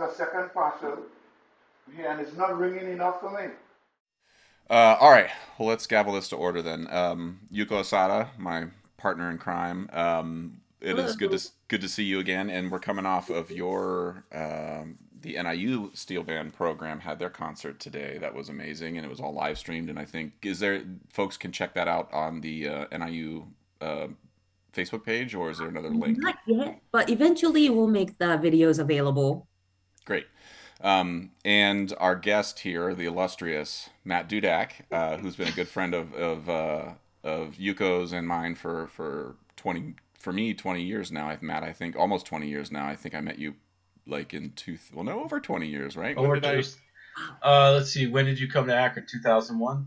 as a second parcel here, and it's not ringing enough for me. Uh, all right, well, let's gavel this to order then. Um, Yuko Asada, my partner in crime. Um, it is good to good to see you again, and we're coming off of your um, the NIU Steel Band program had their concert today. That was amazing, and it was all live streamed. And I think is there folks can check that out on the uh, NIU uh, Facebook page, or is there another link? Not yet, but eventually we'll make the videos available. Great. Um, and our guest here, the illustrious Matt Dudack, uh, who's been a good friend of of, uh, of Yuko's and mine for for twenty for me twenty years now. I've Matt, I think almost twenty years now. I think I met you like in two well no over 20 years right? Over I... uh let's see. When did you come to akron? 2001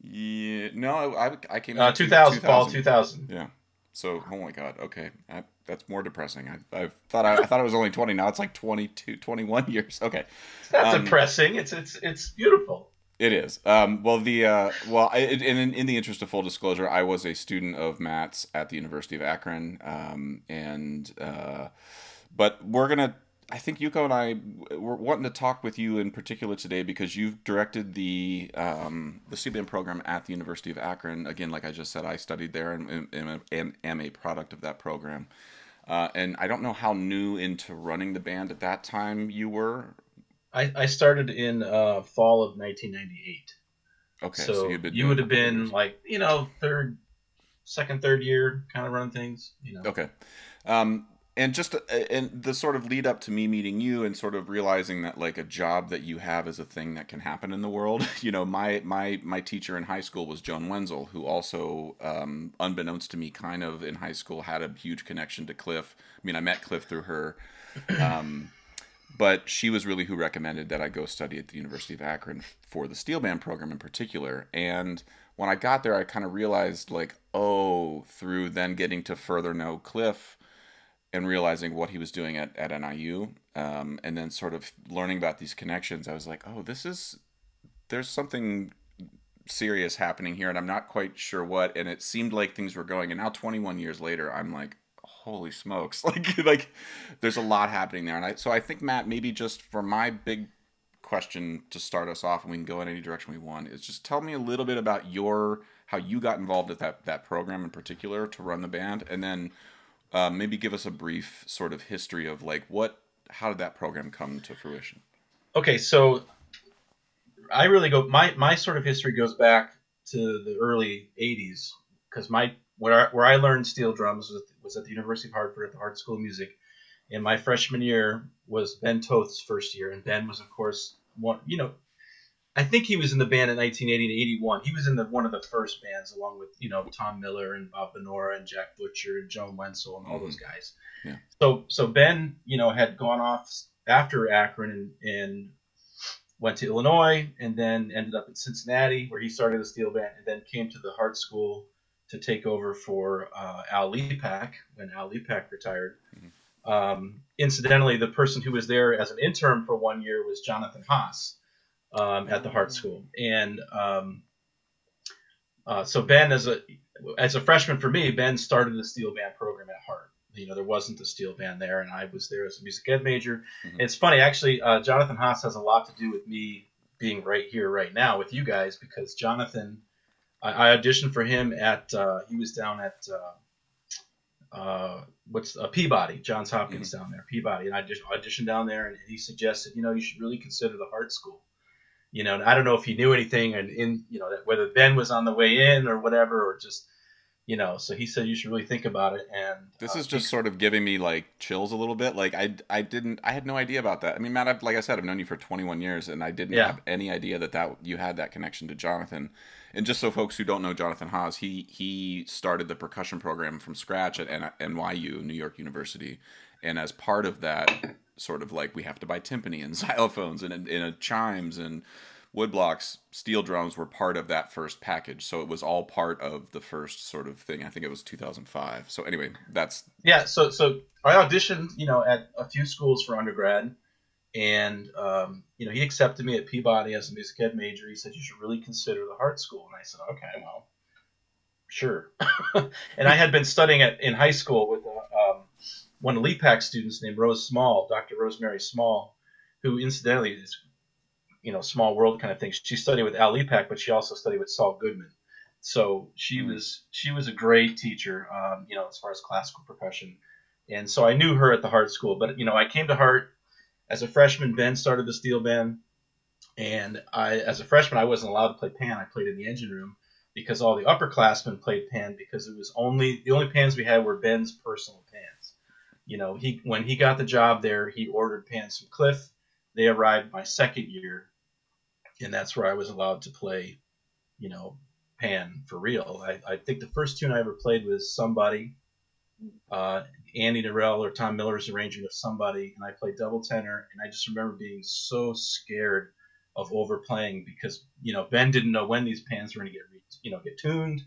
yeah no i i came uh 2000, 2000 fall 2000 yeah. So oh my god. Okay. I, that's more depressing. I, I thought I, I, thought it was only 20 now it's like 22 21 years. Okay. That's um, depressing. It's it's it's beautiful. It is. Um, well, the uh, well, I, in, in the interest of full disclosure, I was a student of Matt's at the University of Akron, um, and uh, but we're gonna I think Yuko and I were wanting to talk with you in particular today because you've directed the um, the Steel program at the University of Akron. Again, like I just said, I studied there and, and, and am a product of that program. Uh, and I don't know how new into running the band at that time you were. I, I started in uh, fall of 1998. Okay, so, so you would have been like you know third, second, third year kind of run things. You know. Okay. Um, and just uh, and the sort of lead up to me meeting you and sort of realizing that like a job that you have is a thing that can happen in the world. You know my my my teacher in high school was joan wenzel who also um, unbeknownst to me kind of in high school had a huge connection to cliff. I mean i met cliff through her um, but she was really who recommended that i go study at the university of akron for the steel band program in particular. And when i got there i kind of realized like oh through then getting to further know cliff and realizing what he was doing at, at NIU, um, and then sort of learning about these connections, I was like, oh, this is there's something serious happening here, and I'm not quite sure what. And it seemed like things were going, and now 21 years later, I'm like, holy smokes, like like there's a lot happening there. And I so I think Matt, maybe just for my big question to start us off, and we can go in any direction we want, is just tell me a little bit about your how you got involved with that that program in particular to run the band, and then uh, maybe give us a brief sort of history of like what how did that program come to fruition? Okay so i really go my my sort of history goes back to the early 80s because my where I, where I learned steel drums was, was at the university of hartford at the hart school of music. And my freshman year was ben toth's first year and ben was of course one you know I think he was in the band in 1980 to 81. He was in the one of the first bands along with you know Tom Miller and Bob Benora and Jack Butcher and Joan Wenzel and all mm-hmm. those guys. Yeah. So so Ben you know had gone off after Akron and, and went to Illinois and then ended up in Cincinnati where he started a steel band and then came to the Hart School to take over for uh, Al Lepak when Al Lepak retired. Mm-hmm. Um, incidentally, the person who was there as an intern for one year was Jonathan Haas um, at the Hart School, and um, uh, so Ben, as a as a freshman for me, Ben started the steel band program at Hart. You know, there wasn't a steel band there, and I was there as a music ed major. Mm-hmm. It's funny, actually. Uh, Jonathan Haas has a lot to do with me being right here, right now, with you guys, because Jonathan, I, I auditioned for him at. Uh, he was down at. Uh, uh, what's uh, Peabody, Johns Hopkins mm-hmm. down there, Peabody, and I just auditioned down there, and he suggested, you know, you should really consider the Hart School you know, I don't know if he knew anything and in, you know, whether Ben was on the way in or whatever, or just, you know, so he said you should really think about it. And this uh, is just sort of giving me like chills a little bit. Like I, I didn't, I had no idea about that. I mean, Matt, I've, like I said, I've known you for 21 years, and I didn't yeah. have any idea that that you had that connection to Jonathan. And just so folks who don't know Jonathan Haas, he he started the percussion program from scratch at NYU, New York University, and as part of that sort of like we have to buy timpani and xylophones and, and, chimes and woodblocks. Steel drums were part of that first package. So it was all part of the first sort of thing. I think it was 2005 so anyway that's yeah so so i auditioned you know at a few schools for undergrad. And um, you know he accepted me at peabody as a music ed major. He said you should really consider the hart school. And i said okay well sure. And i had been studying at in high school with uh, um, one of Lepak students named Rose Small, Dr. Rosemary Small, who incidentally is, you know, small world kind of thing. She studied with Al Lepak, but she also studied with Saul Goodman. So she Hmm. was she was a great teacher, um, you know, as far as classical percussion. And so I knew her at the Hart School. But you know, I came to Hart as a freshman. Ben started the steel band, and I, as a freshman, I wasn't allowed to play pan. I played in the engine room because all the upperclassmen played pan because it was only the only pans we had were Ben's personal pans. You know, he when he got the job there, he ordered pans from Cliff. They arrived my second year, and that's where I was allowed to play, you know, pan for real. I, I think the first tune I ever played was Somebody, uh, Andy Narell or Tom Miller's arrangement of Somebody, and I played double tenor, and I just remember being so scared of overplaying because you know Ben didn't know when these pans were going to get you know get tuned,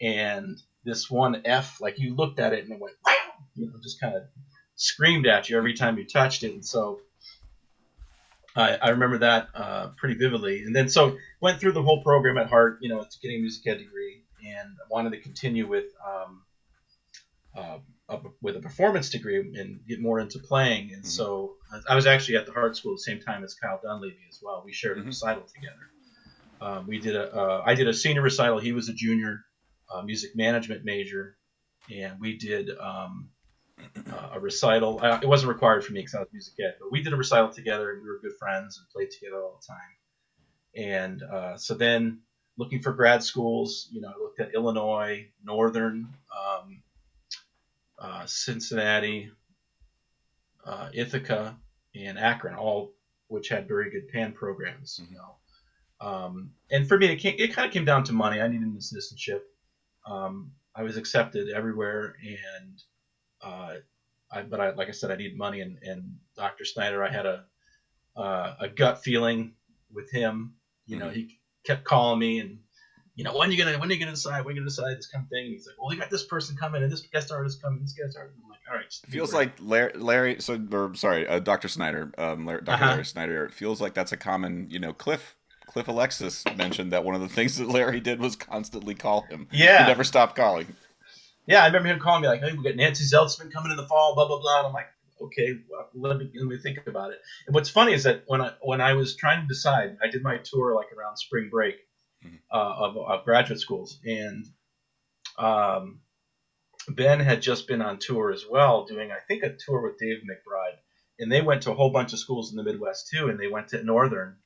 and this one F like you looked at it and it went wow, you know just kind of screamed at you every time you touched it, and so I, I remember that uh, pretty vividly. And then so went through the whole program at Hart, you know, to getting a music ed degree, and wanted to continue with um, uh, a, with a performance degree and get more into playing. And so I was actually at the Hart School at the same time as Kyle Dunleavy as well. We shared a Mhm. recital together. Um, we did a uh, I did a senior recital. He was a junior uh, music management major, and we did um, uh, a recital. Uh, it wasn't required for me because I was music ed, but we did a recital together, and we were good friends and played together all the time. And uh, so then, looking for grad schools, you know, I looked at Illinois, Northern, um, uh, Cincinnati, uh, Ithaca, and Akron, all which had very good pan programs. You know, um, and for me, it, came, it kind of came down to money. I needed an assistantship. Um, I was accepted everywhere, and uh, I, but I, like I said, I need money, and, and Dr. Snyder, I had a uh, a gut feeling with him. You know, he kept calling me, and you know, when are you gonna when are you gonna decide? When are you gonna decide this kind of thing? And he's like, well, we got this person coming, and this guest artist coming, this guest artist. I'm like, all right. feels like Larry, Larry so or sorry, uh, Dr. Snyder, um, Larry, doctor Uh-huh. Larry Snyder. It feels like that's a common, you know, Cliff. Cliff Alexis mentioned that one of the things that Larry did was constantly call him. Yeah. he never stopped calling. Yeah, I remember him calling me like, "Hey, we got Nancy Zeltsman coming in the fall, blah blah blah." And I'm like, "Okay, well, let me let me think about it." And what's funny is that when I when I was trying to decide, I did my tour like around spring break Mhm. uh, of, of graduate schools, and um, Ben had just been on tour as well, doing I think a tour with Dave McBride, and they went to a whole bunch of schools in the Midwest too, and they went to Northern.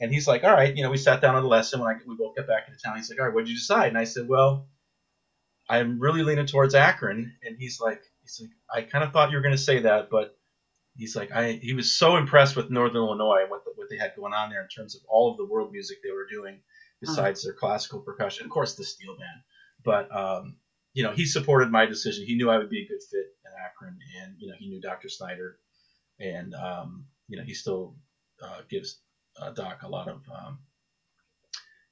And he's like, "All right, you know, we sat down on the lesson when I, we both got back into town. He's like, "All right, what did you decide?" And I said, "Well." I'm really leaning towards Akron, and he's like, he's like, I kind of thought you were going to say that, but he's like, I he was so impressed with Northern Illinois and what the, what they had going on there in terms of all of the world music they were doing besides their classical percussion, of course the steel band, but um, you know he supported my decision. He knew I would be a good fit in Akron, and you know he knew Dr. Snyder, and um, you know he still uh, gives uh, Doc a lot of um,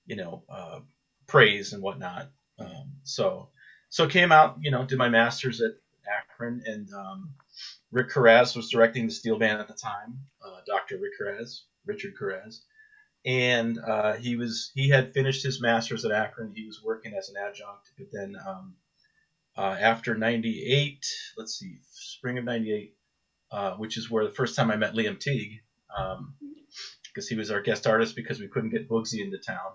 you know uh, praise and whatnot. Um, so so came out, you know, did my master's at Akron, and um, Rick Carraz was directing the steel band at the time, uh, Dr. Rick Carraz, Richard Carraz, and uh, he was he had finished his master's at Akron. He was working as an adjunct, but then um, uh, after '98, let's see, spring of '98, uh, which is where the first time I met Liam Teague, because he was our guest artist because we couldn't get Boogsy into town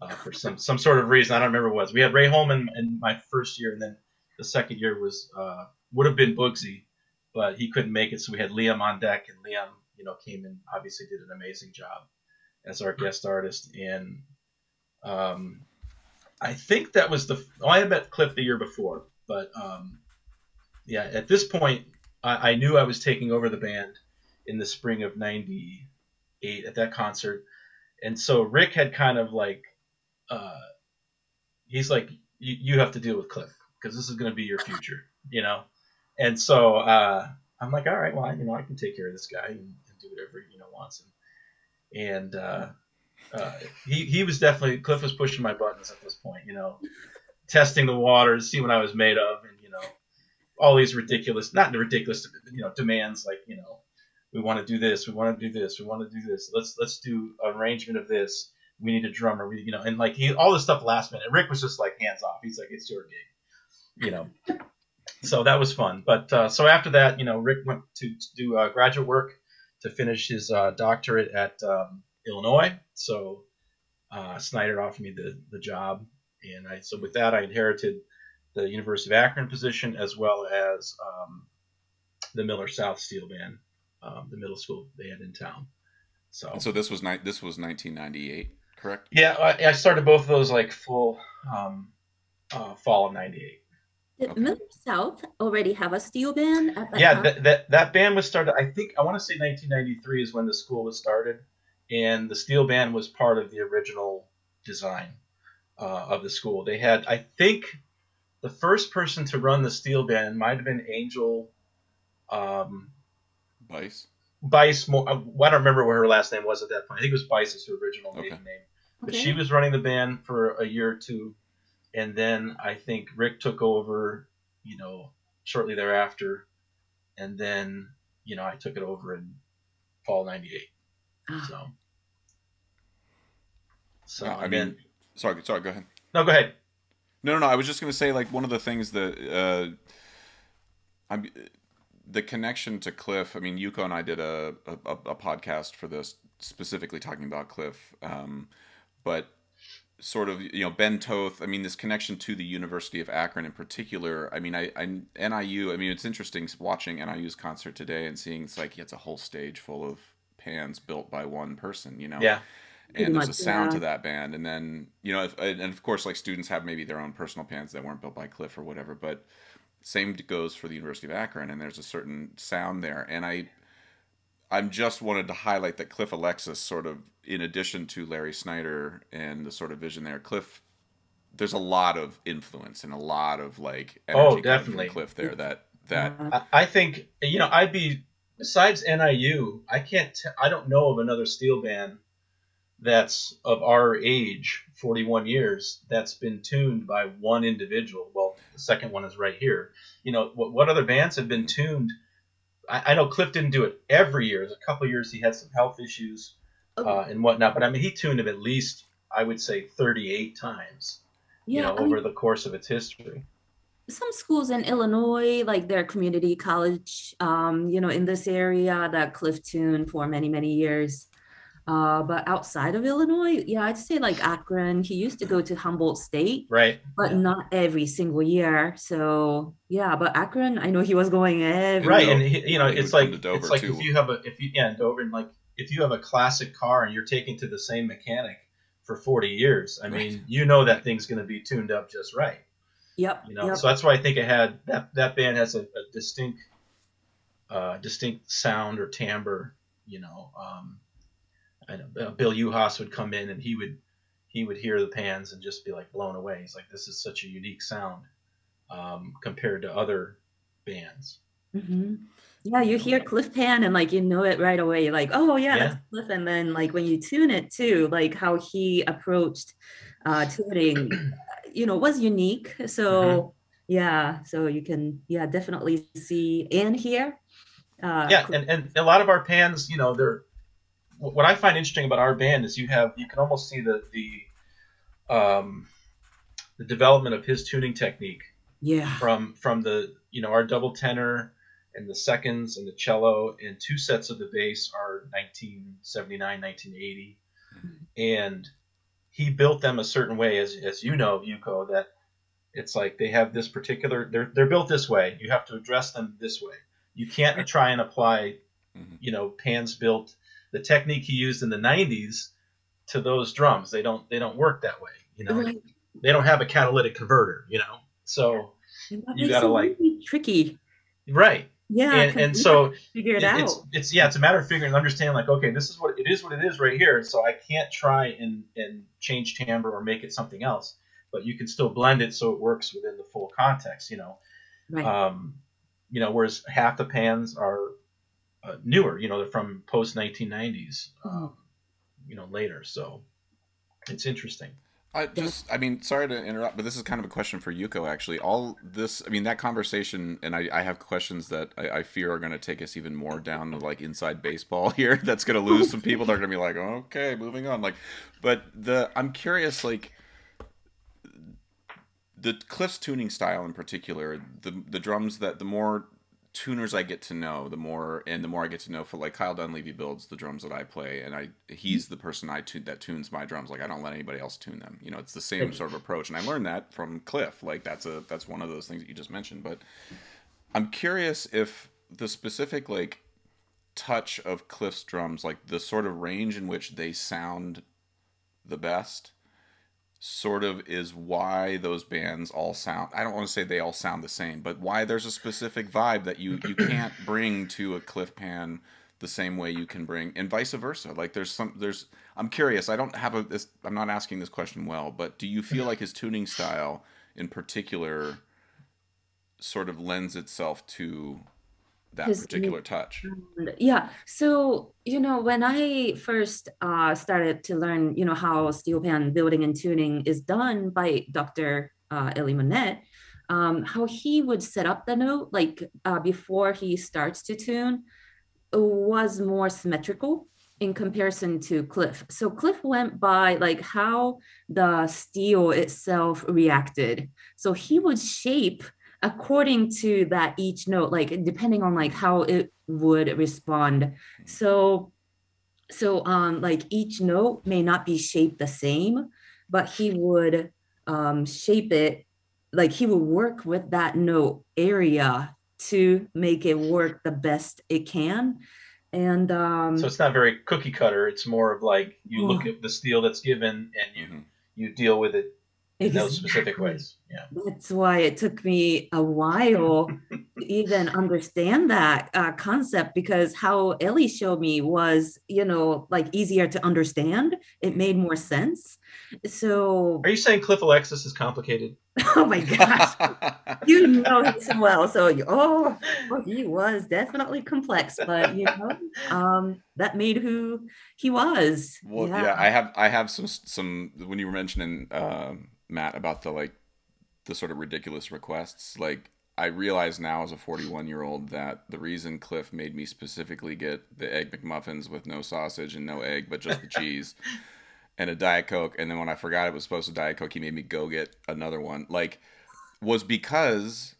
uh, for some some sort of reason. I don't remember what it was. We had Ray Holman in my first year, and then the second year was uh, would have been Boogsy, but he couldn't make it, so we had Liam on deck, and Liam, you know, came and obviously did an amazing job as our guest artist. And um, I think that was the oh, I had met Cliff the year before, but um, yeah, at this point, I, I knew I was taking over the band in the spring of '98 at that concert, and so Rick had kind of like uh, he's like, you, have to deal with Cliff because this is going to be your future, you know. And so uh, I'm like, all right, well, you know, I can take care of this guy and, and do whatever you know wants. And, and uh, uh, he he was definitely Cliff was pushing my buttons at this point, you know, testing the waters, to see what I was made of, and you know, all these ridiculous, not ridiculous, you know, demands like you know, we want to do this, we want to do this, we want to do this. Let's let's do an arrangement of this we need a drummer. We, you know, and like he, all this stuff last minute. Rick was just like hands off. He's like, it's your gig, you know. so that was fun. But uh, so after that, you know, Rick went to, to do uh, graduate work, to finish his uh, doctorate at um, Illinois. So uh, Snyder offered me the, the job, and I so with that I inherited the University of Akron position as well as um, the Miller South Steel Band, um, the middle school band in town. So And so this was ni- this was 1998, correct? yeah, I, I started both of those like full um, uh, fall of '98. Did Okay. Miller South already have a steel band at that yeah, that, that that band was started. I think I want to say 1993 is when the school was started, and the steel band was part of the original design uh, of the school. They had, I think, the first person to run the steel band might have been Angel um, Bice. Bice. Mo- uh, I don't remember what her last name was at that point. I think it was Bice is her original maiden Okay. name. But Okay. she was running the band for a year or two, and then I think Rick took over, you know, shortly thereafter, and then you know I took it over in fall '98. Ah. So, so No, I and mean, then sorry, sorry. Go ahead. no, go ahead. No, no, no. I was just gonna say like one of the things that uh, I'm the connection to Cliff. I mean, Yuko and I did a a, a podcast for this specifically talking about Cliff, um, but sort of you know Ben Toth. I mean, this connection to the University of Akron in particular. I mean, I, I NIU. I mean, it's interesting watching NIU's concert today and seeing it's like it's a whole stage full of pans built by one person. You know, Yeah, and there's a sound yeah. to that band and then you know if, and of course like students have maybe their own personal bands that weren't built by cliff or whatever but same goes for the university of akron and there's a certain sound there and i i'm just wanted to highlight that cliff alexis sort of in addition to larry snyder and the sort of vision there cliff there's a lot of influence and a lot of like Oh, energy from definitely. cliff there that that Uh, I, I think you know I'd be besides NIU. I can't. T- I don't know of another steel band that's of our age, 41 years, that's been tuned by one individual. Well, the second one is right here. You know, what, what other bands have been tuned? I, I know Cliff didn't do it every year. There's a couple of years he had some health issues Oh. uh, and whatnot, but I mean, he tuned them at least, I would say, 38 times. yeah, you know, I mean, over the course of its history. some schools in Illinois, like their community college, um, you know, in this area that Cliff tuned for many, many years. Uh, but outside of Illinois, yeah, I'd say like Akron. He used to go to Humboldt State, Right. but Yeah. not every single year. So yeah, but Akron, I know he was going every right Dover. and he- you know it's like to Dover, it's like too. if you have a if you yeah in Dover and like if you have a classic car and you're taking to the same mechanic for 40 years i mean Right. you know that thing's going to be tuned up just right Yep. you know yep. so that's why i think it had that that band has a, a distinct uh distinct sound or timbre you know um I know uh, bill uhas would come in and he would he would hear the pans and just be like blown away he's like this is such a unique sound um compared to other bands hmm Yeah, you hear Cliff Pan and like you know it right away. You're like, oh yeah, Yeah. that's Cliff. And then like when you tune it too, like how he approached uh tuning, you know, was unique. So Mm-hmm. yeah, so you can yeah definitely see and hear. Uh, yeah and, and a lot of our pans you know they're what i find interesting about our band is you have you can almost see the the um the development of his tuning technique. Yeah, from from the you know our double tenor and the seconds and the cello and two sets of the bass are 1979 1980 and he built them a certain way as as you know yuko that it's like they have this particular they're they're built this way. You have to address them this way. You can't try and apply Mhm. you know pans built the technique he used in the 90s to those drums they don't they don't work that way you know Right. they don't have a catalytic converter you know so that you gotta, like- really tricky. right Yeah, and, and so figure it it- out. it's it's yeah, it's a matter of figuring and understanding like, okay, this is what it is what it is right here. So I can't try and and change timbre or make it something else, but you can still blend it so it works within the full context, you know. right. Um, you know, whereas half the pans are uh, newer, you know, they're from post 1990s, um, you know, later. So it's interesting. I just, I mean, sorry to interrupt, but this is kind of a question for Yuko, actually. All this, I mean, that conversation, and I, I have questions that I, I fear are going to take us even more down to like inside baseball here. That's going to lose some people. They're going to be like, okay, moving on. Like, but the, I'm curious, like, the Cliff's tuning style in particular, the the drums that the more tuners I get to know, the more and the more I get to know for like Kyle Dunleavy builds the drums that I play, and I he's the person I tune that tunes my drums. Like I don't let anybody else tune them. You know, it's the same sort of approach, and I learned that from Cliff. Like that's a that's one of those things that you just mentioned. But I'm curious if the specific like touch of Cliff's drums, like the sort of range in which they sound the best sort of is why those bands all sound I don't want to say they all sound the same, but why there's a specific vibe that you you can't bring to a Cliff Pan the same way you can bring and vice versa. Like there's some there's I'm curious. I don't have a this I'm not asking this question well, but do you feel like his tuning style in particular sort of lends itself to that His particular touch? Yeah. So you know when i first uh, started to learn you know how steel pan building and tuning is done by dr uh, Ellie Mannette, um, how he would set up the note like uh, before he starts to tune was more symmetrical in comparison to cliff. So cliff went by like how the steel itself reacted. So he would shape according to that each note like depending on like how it would respond so so um like each note may not be shaped the same but he would um shape it like he would work with that note area to make it work the best it can and um So it's not very cookie cutter. It's more of like you look at the steel that's given and you Mhm. you deal with it in those specific ways. Yeah. That's why it took me a while to even understand that uh, concept because how Ellie showed me was, you know, like easier to understand. It made more sense. So, Are you saying Cliff Alexis is complicated? oh my gosh, you know him so well. So, you, oh, well, he was definitely complex, but you know, um, that made who he was. Well, yeah. I have I have some some when you were mentioning um Matt about the like the sort of ridiculous requests. Like I realize now as a 41 year old that the reason Cliff made me specifically get the egg McMuffins with no sausage and no egg, but just the cheese and a diet coke, and then when I forgot it was supposed to diet coke, he made me go get another one. Like was because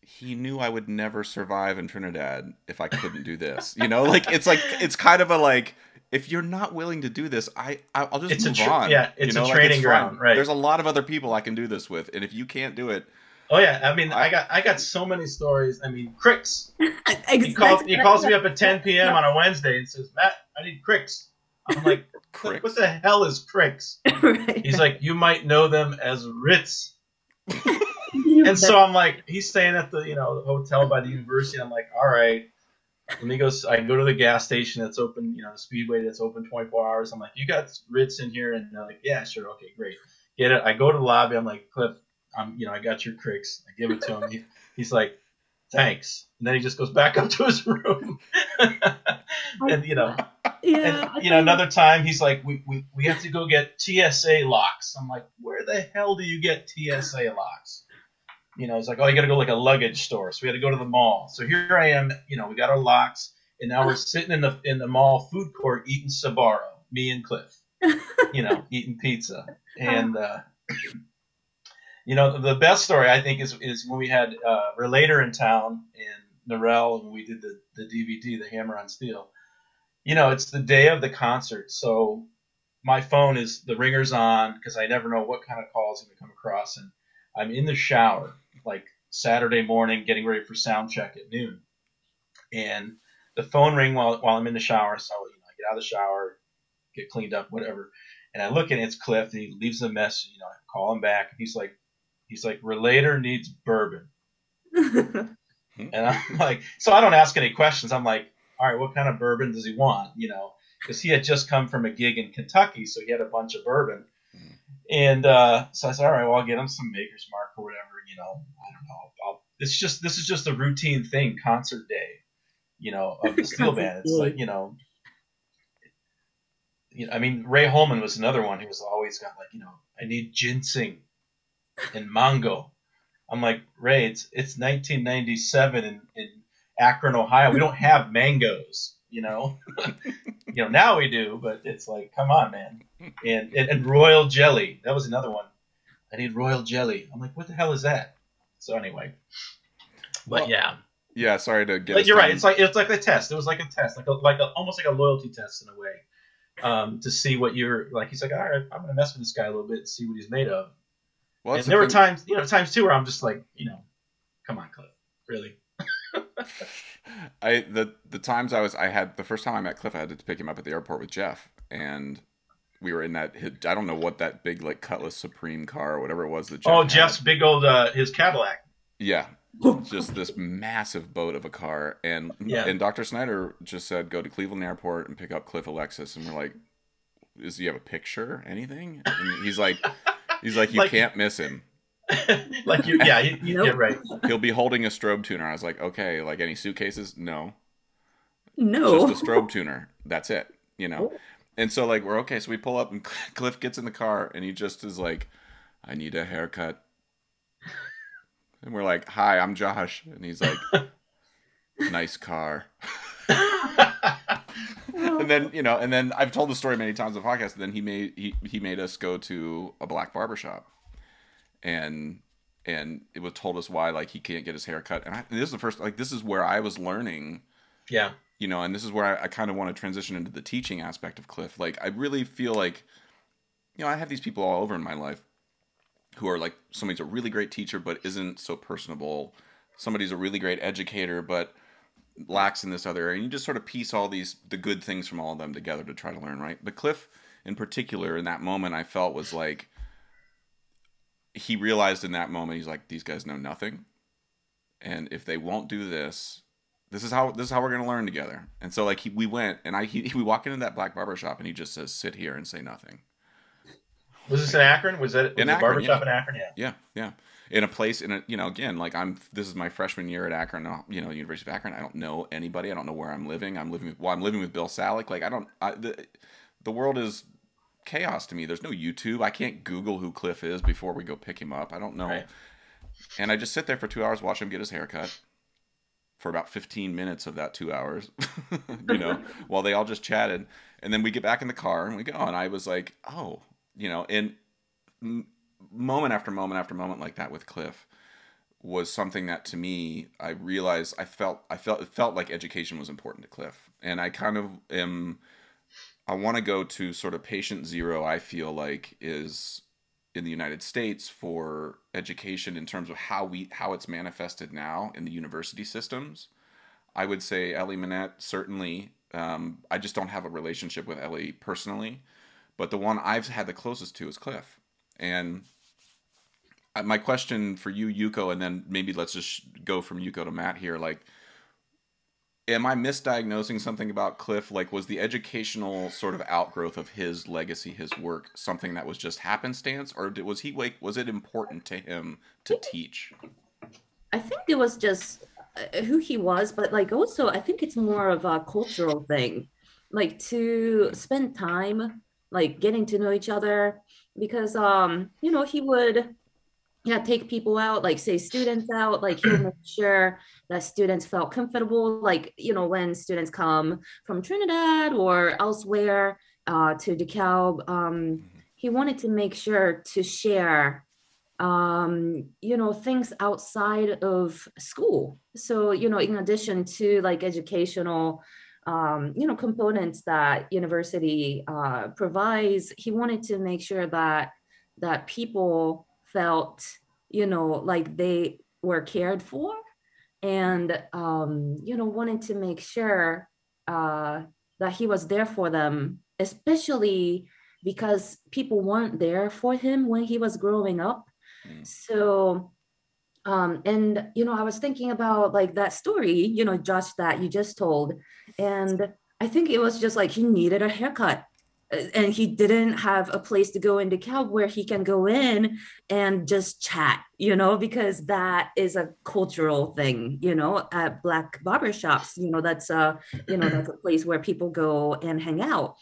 he knew I would never survive in Trinidad if I couldn't do this. You know, like it's like it's kind of a like if you're not willing to do this, I I- I'll just It's a move tr- on. yeah, you it's a know, like, training fine. ground, right. There's a lot of other people I can do this with, and if you can't do it, Oh yeah, I mean, I- I got I got so many stories. I mean, Crix. Ex- He calls he calls me up at 10 p.m. on a Wednesday and says, "Matt, I need Crix." I'm like, Crix. "What the hell is Crix?" right. He's like, "You might know them as Ritz." And so I'm like, he's staying at the you know the hotel by the university. I'm like, all right. Let me go. I go to the gas station that's open, you know, the Speedway that's open 24 hours. I'm like, you got Ritz in here, and they're like, yeah, sure, okay, great, get it. I go to the lobby. I'm like, Cliff, I'm, you know, I got your crix. I give it to him. He, he's like, thanks, and then he just goes back up to his room. and you know, yeah, and you know, another time he's like, we, we, we have to go get TSA locks. I'm like, where the hell do you get TSA locks? You know, it's like, oh, you got to go like a luggage store. So we had to go to the mall. So here I am. You know, we got our locks, and now we're sitting in the in the mall food court eating Sbarro. Me and Cliff. You know, eating pizza, and uh, you know, the best story I think is is when we had uh, Relator in town and Narell, and we did the the DVD, the Hammer on Steel. You know, it's the day of the concert, so my phone is the ringer's on because I never know what kind of call is going to come across, and I'm in the shower like Saturday morning, getting ready for sound check at noon, and the phone ring while while I'm in the shower. So you know, I get out of the shower, get cleaned up, whatever, and I look and it's Cliff, and he leaves a message. You know, I call him back, and he's like, he's like, Relator needs bourbon, hmm. and I'm like, so I don't ask any questions. I'm like, all right, what kind of bourbon does he want? You know, because he had just come from a gig in Kentucky, so he had a bunch of bourbon. And uh, so I said, all right, well, I'll get him some Maker's Mark or whatever. You know, I don't know. I'll, it's just this is just a routine thing, concert day. You know, of the steel band. It's like you know, you know. I mean, Ray Holman was another one. who was always got like, you know, I need ginseng and mango. I'm like, Ray, it's it's 1997 in, in Akron, Ohio. We don't have mangoes, you know. you know, now we do, but it's like, come on, man. And, and and royal jelly. That was another one. I need royal jelly. I'm like, what the hell is that? So anyway, but Well, yeah, Yeah, sorry to get. But you're right. It's like it's like a test. It was like a test, like a, like a, almost like a loyalty test in a way, um, to see what you're like. He's like, all right, I'm gonna mess with this guy a little bit and see what he's made of. well, and there were times, you know, times too where I'm just like, you know, come on, Cliff, really. I the the times I was I had the first time I met Cliff I had to pick him up at the airport with Jeff and we were in that I don't know what that big like Cutlass Supreme car or whatever it was that Jeff oh, had. Jeff's big old uh, his Cadillac. yeah just this massive boat of a car and Yeah. and Dr. Snyder just said go to Cleveland Airport and pick up Cliff Alexis and we're like is do you have a picture anything and he's like he's like you Like- can't miss him like you, yeah, you, you, Nope. yeah, right. he'll be holding a strobe tuner I was like okay like any suitcases no No. just a strobe tuner. That's it, you know. Oh. And so like we're okay, so we pull up and Cliff gets in the car and he just is like, "I need a haircut." And we're like, "Hi, I'm Josh," and he's like, "Nice car." and then you know, and then I've told the story many times on the podcast. And then he made he he made us go to a black barber shop, and and it was told us why like he can't get his hair cut. And, I, and this is the first like this is where I was learning yeah, you know, and this is where I, I kind of want to transition into the teaching aspect of Cliff. Like, I really feel like, you know, I have these people all over in my life who are like, somebody's a really great teacher, but isn't so personable. Somebody's a really great educator, but lacks in this other area. And you just sort of piece all these, the good things from all of them together to try to learn, right? But Cliff, in particular, in that moment, I felt was like, he realized in that moment, he's like, these guys know nothing. And if they won't do this, this is how this is how we're gonna learn together. And so like he, we went and I he, we walk into that black barber shop and he just says sit here and say nothing. was this in Akron? Was that was In the Akron, barbershop yeah. in Akron? Yeah. Yeah, yeah. In a place in a you know again like I'm this is my freshman year at Akron, uh, you know University of Akron. I don't know anybody. I don't know where I'm living. I'm living with well I'm living with Bill Salick. Like I don't I, the the world is chaos to me. There's no YouTube. I can't Google who Cliff is before we go pick him up. I don't know. Right. And I just sit there for two hours, watch him get his haircut for about 15 minutes of that two hours, you know, while they all just chatted. And then we get back in the car and we go. And I was like, oh, you know, and m- moment after moment after moment like that with Cliff was something that to me, I realized I felt, I felt, it felt like education was important to Cliff. And I kind of am, I want to go to sort of patient zero, I feel like is in the United States for education in terms of how we how it's manifested now in the university systems. I would say Ellie Mannette certainly. Um, I just don't have a relationship with Ellie personally, but the one I've had the closest to is Cliff. And my question for you, Yuko, and then maybe let's just go from Yuko to Matt here. Like, am I misdiagnosing something about Cliff? Like, was the educational sort of outgrowth of his legacy, his work, something that was just happenstance, or did, was he like, was it important to him to teach? I think it was just uh, who he was, but like also I think it's more of a cultural thing, like to spend time like getting to know each other because um you know he would yeah take people out like say students out like he'll make sure that students felt comfortable like you know when students come from Trinidad or elsewhere uh, to DeKalb um he wanted to make sure to share um you know things outside of school. So you know in addition to like educational um you know components that university uh provides he wanted to make sure that that people felt you know like they were cared for and um you know wanted to make sure uh that he was there for them especially because people weren't there for him when he was growing up. Mm. so um and you know i was thinking about like that story you know josh that you just told. And i think it was just like he needed a haircut and he didn't have a place to go in DeKalb where he can go in and just chat, you know, because that is a cultural thing, you know, at black barbershops, you know, that's a, you know, that's a place where people go and hang out.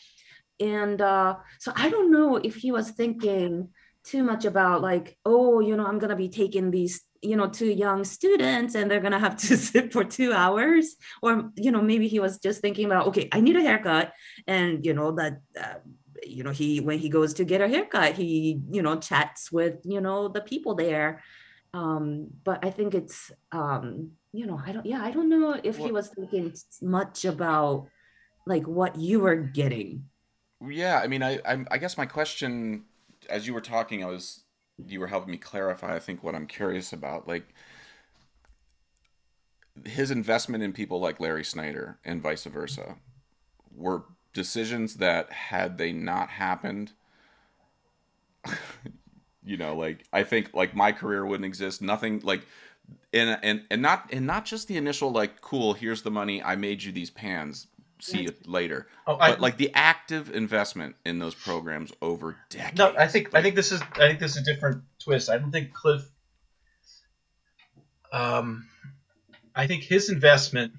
And uh, so I don't know if he was thinking too much about like, oh, you know, I'm gonna be taking these, you know, two young students and they're gonna have to sit for two hours, or you know, maybe he was just thinking about, okay, I need a haircut, and you know that. Uh, you know he when he goes to get a haircut he you know chats with you know the people there um but i think it's um you know, I don't, yeah, I don't know if he was thinking much about like what you were getting. Yeah, I mean, I, I, I guess my question, as you were talking, I was, you were helping me clarify. I think what I'm curious about, like his investment in people like Larry Snyder and vice versa, were decisions that had they not happened, you know, like I think like my career wouldn't exist. Nothing like. And, and and not and not just the initial like cool here's the money I made you these pans see you later Oh, I, but like the active investment in those programs over decades. no, I think I think this is I think this is a different twist. I don't think Cliff. Um, I think his investment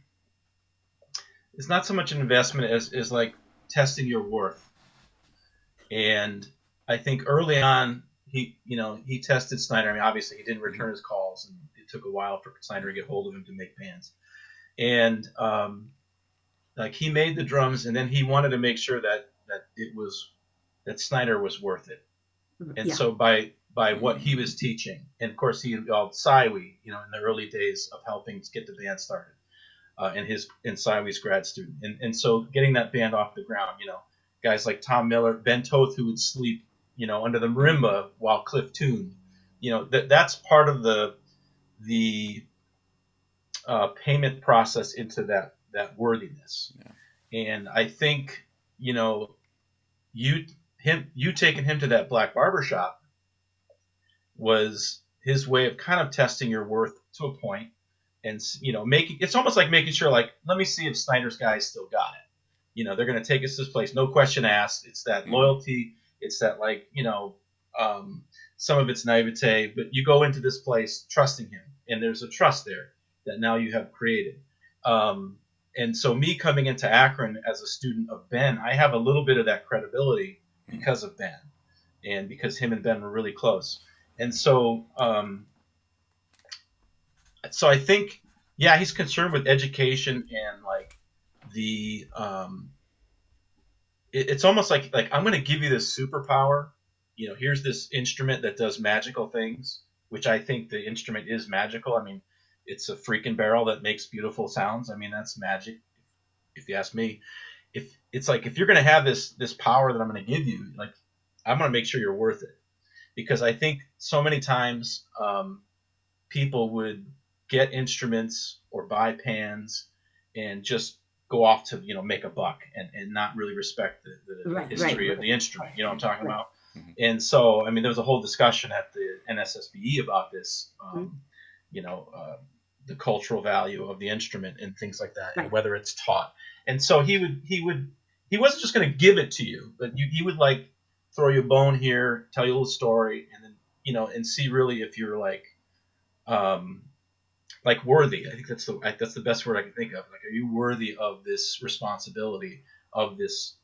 is not so much an investment as is like testing your worth. And I think early on he you know he tested Snyder. I mean obviously he didn't return his calls and it took a while for Snyder to get hold of him to make bands. And um, like he made the drums and then he wanted to make sure that that it was that Snyder was worth it. And yeah. so by by what he was teaching, and of course he involved Siwi, you know, in the early days of helping to get the band started, uh, and his and Siwi's grad student, and and so getting that band off the ground, you know, guys like Tom Miller, Ben Toth, who would sleep, you know, under the marimba while Cliff tuned, you know, that that's part of the the uh, payment process into that that worthiness, and I think you know you him you taking him to that black barber shop was his way of kind of testing your worth to a point and you know making it's almost like making sure like let me see if Snyder's guys still got it. You know they're going to take us to this place no question asked. It's that Mhm. loyalty. It's that like you know um, some of it's naivete but you go into this place trusting him and there's a trust there that now you have created. Um, and so me coming into Akron as a student of Ben I have a little bit of that credibility because of Ben and because him and Ben were really close. And so um, so I think yeah he's concerned with education and like the um, it, it's almost like like I'm going to give you this superpower. You know here's this instrument that does magical things which I think the instrument is magical. I mean it's a freaking barrel that makes beautiful sounds I mean that's magic if you ask me if it's like if you're going to have this this power that I'm going to give you like I'm going to make sure you're worth it because I think so many times um, people would get instruments or buy pans and just go off to you know make a buck and, and not really respect the, the Right, history right, of the instrument. You know what I'm talking right. about? Mhm. And so I mean there was a whole discussion at the NSSBE E about this. Um, Mm-hmm. You know. Uh, the cultural value of the instrument and things like that, and whether it's taught. And so he would he would he wasn't just going to give it to you, but you, he would like throw you a bone here, tell you a little story, and then you know, and see really if you're like, um, like worthy. I think that's the that's the best word I can think of. Like, are you worthy of this responsibility of this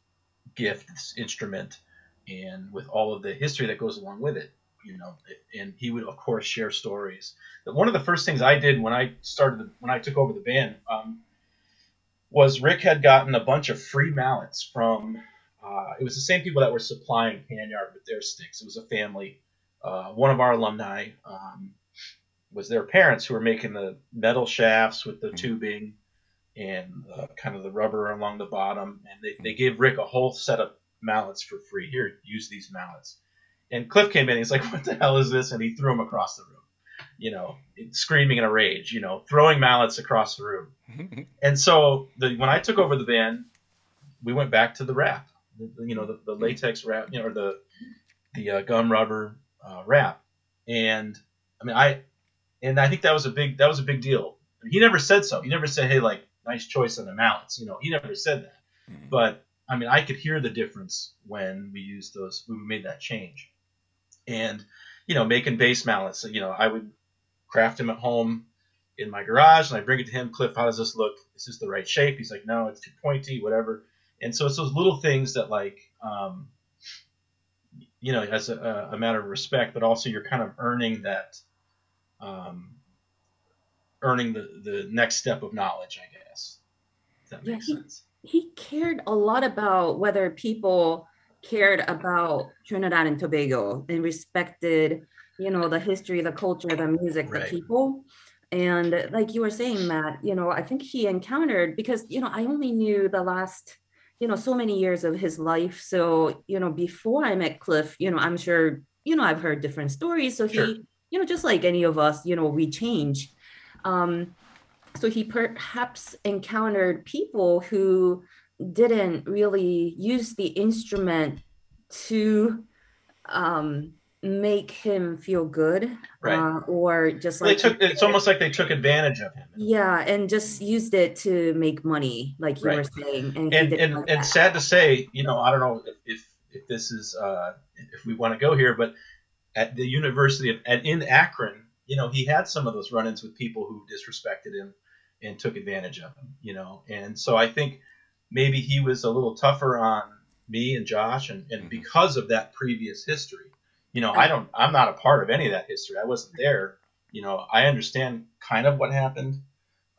gift, this instrument, and with all of the history that goes along with it? You know, and he would of course share stories. But one of the first things I did when I started the, when I took over the band um, was Rick had gotten a bunch of free mallets from uh, it was the same people that were supplying Panyard with their sticks. It was a family. Uh, one of our alumni um, was their parents who were making the metal shafts with the Mhm. tubing and uh, kind of the rubber along the bottom. And they, they gave Rick a whole set of mallets for free. Here, use these mallets. And Cliff came in. He's like, "What the hell is this?" And he threw him across the room. You know, screaming in a rage. You know, throwing mallets across the room. And so the, when I took over the band, we went back to the wrap, you know, the, the latex wrap, you know, or the the uh, gum rubber uh, wrap. And I mean, I and I think that was a big that was a big deal. He never said so. He never said, "Hey, like nice choice on the mallets." You know, he never said that. Mhm. But I mean, I could hear the difference when we used those. When we made that change, and you know, making bass mallets. You know, I would craft them at home in my garage, and I bring it to him. Cliff, how does this look? Is this the right shape? He's like, no, it's too pointy, whatever. And so it's those little things that, like, um, you know, as a, a matter of respect, but also you're kind of earning that, um, earning the the next step of knowledge, I guess. If that Yeah, makes he- sense. he cared a lot about whether people cared about Trinidad and Tobago and respected, you know, the history, the culture, the music, Right. the people. and like you were saying matt you know i think he encountered because you know i only knew the last you know so many years of his life so you know before i met cliff you know i'm sure you know i've heard different stories so Sure. he you know just like any of us you know we change um so he perhaps encountered people who didn't really use the instrument to um make him feel good Right. uh, or just they like took. It's almost like they took advantage of him. yeah and just used it to make money like you Right. were saying and and and, like and sad to say, you know, I don't know if if, if this is uh, if we want to go here, but at the University of and in Akron, you know, he had some of those run-ins with people who disrespected him and took advantage of him, you know, and so I think maybe he was a little tougher on me and Josh, and, and Mhm. because of that previous history, you know, I don't, I'm not a part of any of that history. I wasn't there. You know, I understand kind of what happened,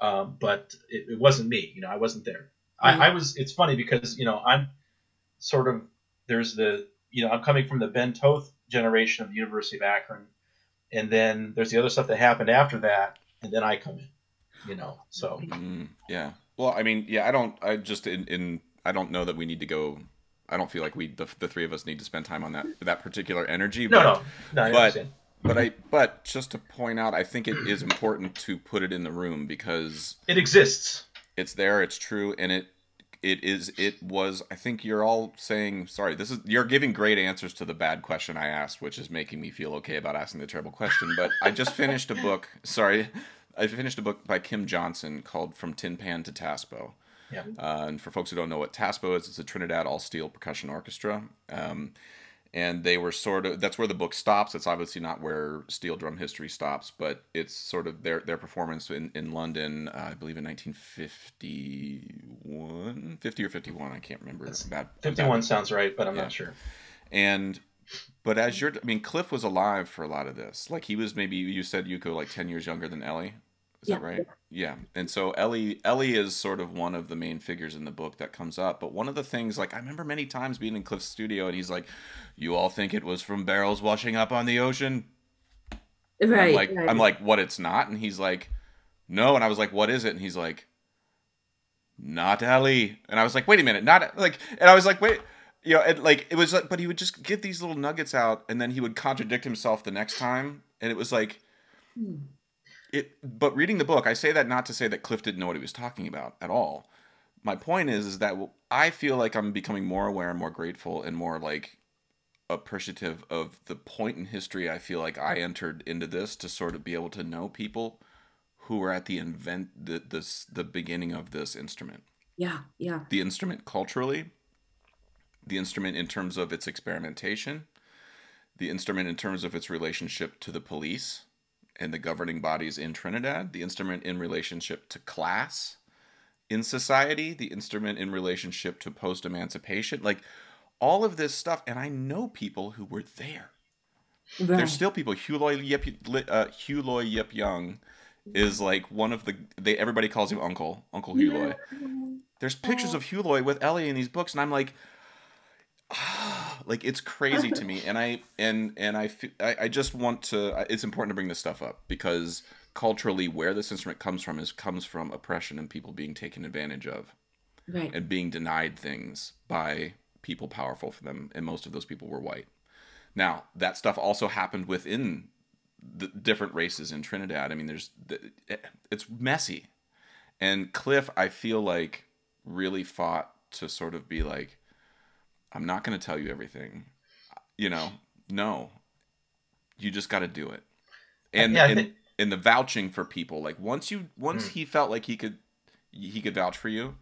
um, but it, it wasn't me. You know, I wasn't there. I, I was. It's funny because you know I'm sort of there's the you know I'm coming from the Ben Toth generation of the University of Akron, and then there's the other stuff that happened after that, and then I come in. You know, so Mm, yeah. Well, I mean, yeah, I don't. I just in, in I don't know that we need to go. I don't feel like we the, the three of us need to spend time on that that particular energy. no, but, no, no. I but-. But I but just to point out, I think it is important to put it in the room because It exists. it's there, it's true, and it it is it was. I think you're all saying sorry. This is you're giving great answers to the bad question I asked, which is making me feel okay about asking the terrible question. But I just finished a book. Sorry. I finished a book by Kim Johnson called From Tin Pan to Taspo. Yeah. Uh, and for folks who don't know what TASPO is, it's a Trinidad all steel percussion orchestra. Um, and they were sort of that's where the book stops. It's obviously not where steel drum history stops, but it's sort of their their performance in, in London, uh, I believe in 1951, 50 or 51, I can't remember. That's That- Fifty-one sounds right, but I'm Yeah. not sure. and but as you're, I mean, Cliff was alive for a lot of this. Like he was maybe you said Yuko like ten years younger than Ellie. Is that right? Yeah. And so Ellie Ellie is sort of one of the main figures in the book that comes up. But one of the things, like I remember many times being in Cliff's studio, and he's like, "You all think it was from barrels washing up on the ocean?" And right I'm like, right. I'm like, what? It's not. And he's like, no. And I was like, what is it? And he's like, not Ellie. And I was like, wait a minute, not like. And I was like, wait, you know, and like it was, like, but he would just give these little nuggets out, and then he would contradict himself the next time, and it was like. Hmm. It, but reading the book, I say that not to say that Cliff didn't know what he was talking about at all. My point is, is that I feel like I'm becoming more aware and more grateful and more like appreciative of the point in history I feel like I entered into this to sort of be able to know people who were at the invent the this the beginning of this instrument. yeah yeah The instrument culturally, the instrument in terms of its experimentation, the instrument in terms of its relationship to the police and the governing bodies in Trinidad, the instrument in relationship to class in society, the instrument in relationship to post emancipation, like all of this stuff. And I know people who were there. right. There's still people. Hugh Loy Yip, uh, Hugh Yip Young is like one of the. They everybody calls him Uncle Uncle Hugh Loy. There's pictures of Hugh Loy with Ellie in these books, and I'm like, like it's crazy to me. And I and and I I, I just want to. It's important to bring this stuff up because culturally, where this instrument comes from is comes from oppression and people being taken advantage of right and being denied things by people powerful for them, and most of those people were white. Now, that stuff also happened within the different races in Trinidad. I mean, there's it's messy, and Cliff, I feel like, really fought to sort of be like, I'm not going to tell you everything, you know. No, you just got to do it, and Yeah, and, think- and the vouching for people. Like once you once Mm. he felt like he could he could vouch for you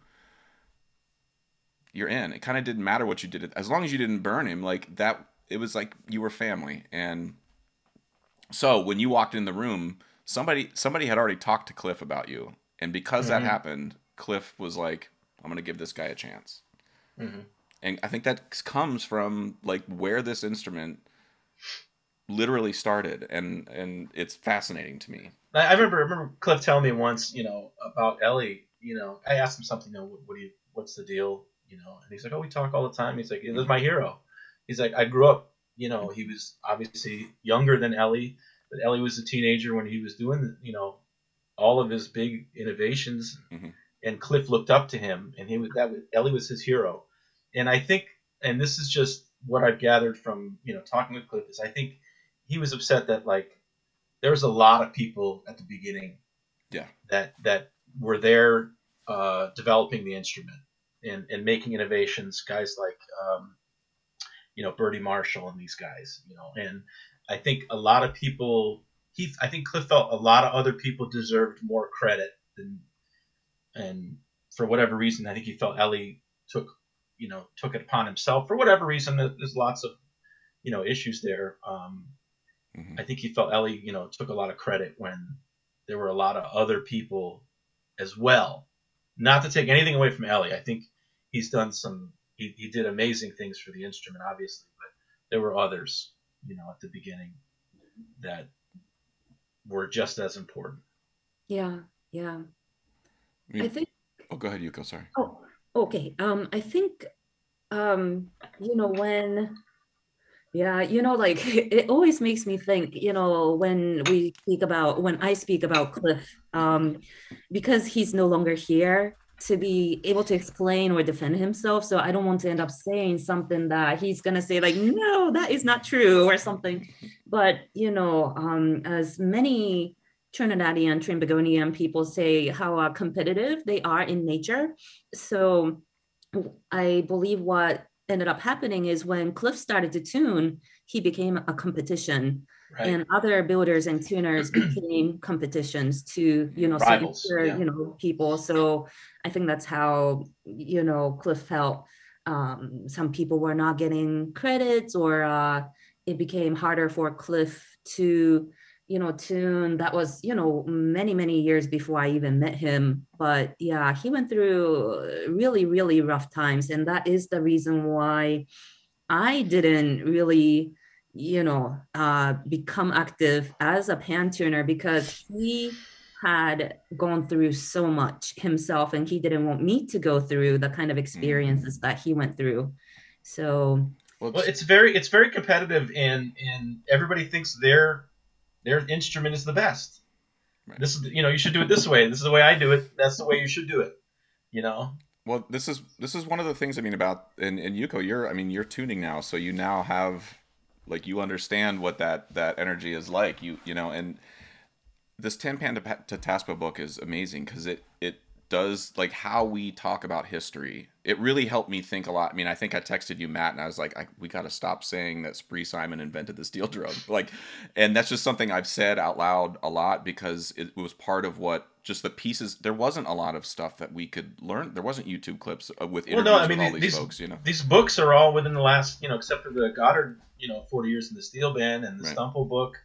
you're in. It kind of didn't matter what you did. As long as you didn't burn him, like that, it was like you were family. And so when you walked in the room, somebody somebody had already talked to Cliff about you, and because Mhm. that happened, Cliff was like, "I'm gonna give this guy a chance." Mhm. And I think that comes from like where this instrument literally started, and and it's fascinating to me. I remember, I remember Cliff telling me once, you know, about Ellie. You know, I asked him something. You know, what, what do you, what's the deal? You know, and he's like, oh, we talk all the time. He's like, this is my hero. He's like, I grew up. You know, he was obviously younger than Ellie, but Ellie was a teenager when he was doing, you know, all of his big innovations, Mhm. and Cliff looked up to him, and he was that was, Ellie was his hero. And I think, and this is just what I've gathered from you know talking with Cliff is I think he was upset that like there was a lot of people at the beginning, Yeah. that that were there uh, developing the instrument and and making innovations, guys like um, you know Bertie Marshall and these guys, you know, and I think a lot of people he I think Cliff felt a lot of other people deserved more credit than and for whatever reason I think he felt Ellie took you know took it upon himself for whatever reason there's lots of you know issues there um, Mhm. I think he felt Ellie you know took a lot of credit when there were a lot of other people as well not to take anything away from Ellie I think he's done some he, he did amazing things for the instrument obviously but there were others you know at the beginning that were just as important Yeah, yeah. I mean- I think oh, go ahead, Yuko. Sorry. Oh, okay. Um, I think, um, you know, when, yeah, you know, like it always makes me think, you know, when we speak about, when I speak about Cliff, um, because he's no longer here to be able to explain or defend himself. So I don't want to end up saying something that he's gonna say like, no, that is not true or something. But you know, um, as many Trinidadian, Trinbagonian people say how uh, competitive they are in nature. So I believe what ended up happening is when Cliff started to tune, he became a competition, right and other builders and tuners became competitions to you know Rivals, yeah. you know people. So I think that's how you know Cliff felt. Um, some people were not getting credits, or uh, it became harder for Cliff to you know tune that was you know many many years before i even met him. But yeah he went through really really rough times. And that is the reason why i didn't really you know uh become active as a pan tuner because he had gone through so much himself and he didn't want me to go through the kind of experiences that he went through. So Well, well it's very it's very competitive and and everybody thinks their their instrument is the best Right. this is you know you should do it this way this is the way i do it that's the way you should do it you know Well, this is this is one of the things I mean about and, and Yuko, you're I mean you're tuning now, so you now have like you understand what that that energy is like. You you know, and this Tin Pan to, Pa- book is amazing because it it does like how we talk about history. It really helped me think a lot. I mean, I think I texted you Matt, and I was like, I, we got to stop saying that Spree Simon invented the steel drum. Like, and that's just something I've said out loud a lot because it was part of what just the pieces. There wasn't a lot of stuff that we could learn. There wasn't YouTube clips uh, with Well, interviews no, I mean, with all these, these- folks. You know, these books are all within the last you know except for the goddard you know 40 years in the steel band and the Right. Stuempfle book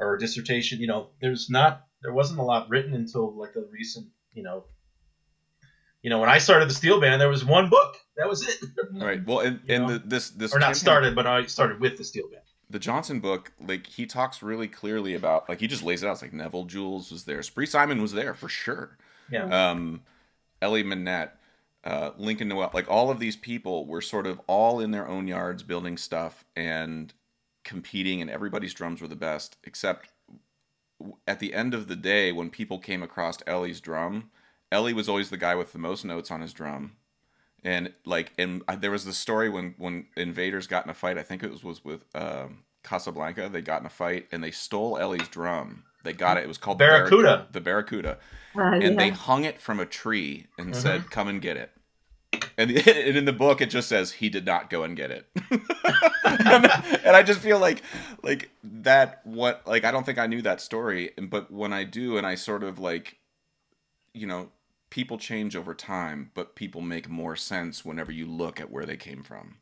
or dissertation you know there's not there wasn't a lot written until like the recent you know you know when i started the steel band there was one book that was it all right. Well, and, and the, this this or not Pan- started but i started with the steel band the Johnson book, like he talks really clearly about, like he just lays it out. It's like Neville Jules was there, Spree Simon was there for sure. yeah Um, Ellie Mannette, uh, Lincoln Noel, like all of these people were sort of all in their own yards building stuff and competing, and everybody's drums were the best. Except at the end of the day, when people came across Ellie's drum, Ellie was always the guy with the most notes on his drum. And like, and I- there was the story when when Invaders got in a fight. I think it was was with um, Casablanca. They got in a fight and they stole Ellie's drum. They got it. It was called the Barracuda. The Barracuda uh, and they hung it from a tree and Mhm. said, "Come and get it." And, and in the book, it just says he did not go and get it. and, and I just feel like, like that. What like I don't think I knew that story, but when I do, and I sort of like, you know, people change over time, but people make more sense whenever you look at where they came from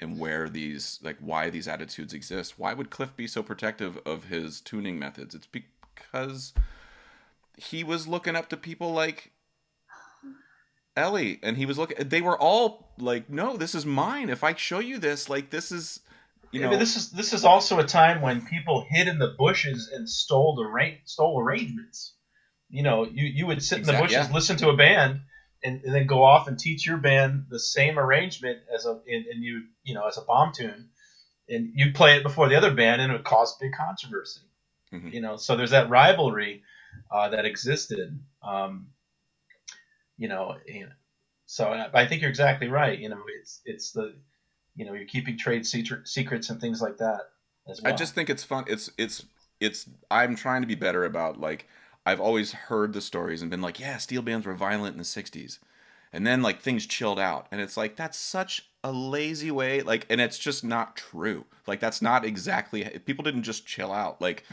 and where these like why these attitudes exist. Why would Cliff be so protective of his tuning methods? It's because he was looking up to people like Ellie, and he was looking. They were all like, "No, this is mine. If I show you this, like, this is, you Yeah, know, but this is this is also a time when people hid in the bushes and stole the ra- stole arrangements. You know, you, you would sit in the bushes, yeah. listen to a band, and, and then go off and teach your band the same arrangement as a and, and you you know as a bomb tune, and you play it before the other band, and it would cause big controversy. Mhm. You know, so there's that rivalry. uh, that existed. Um, you know, and so I think you're exactly right. You know, it's it's the you know you're keeping trade secrets and things like that as well. I just think it's fun. It's it's it's. I'm trying to be better about like I've always heard the stories and been like, yeah, steel bands were violent in the '60s, and then like things chilled out, and it's like that's such a lazy way. Like, and it's just not true. Like that's not exactly. People didn't just chill out. Like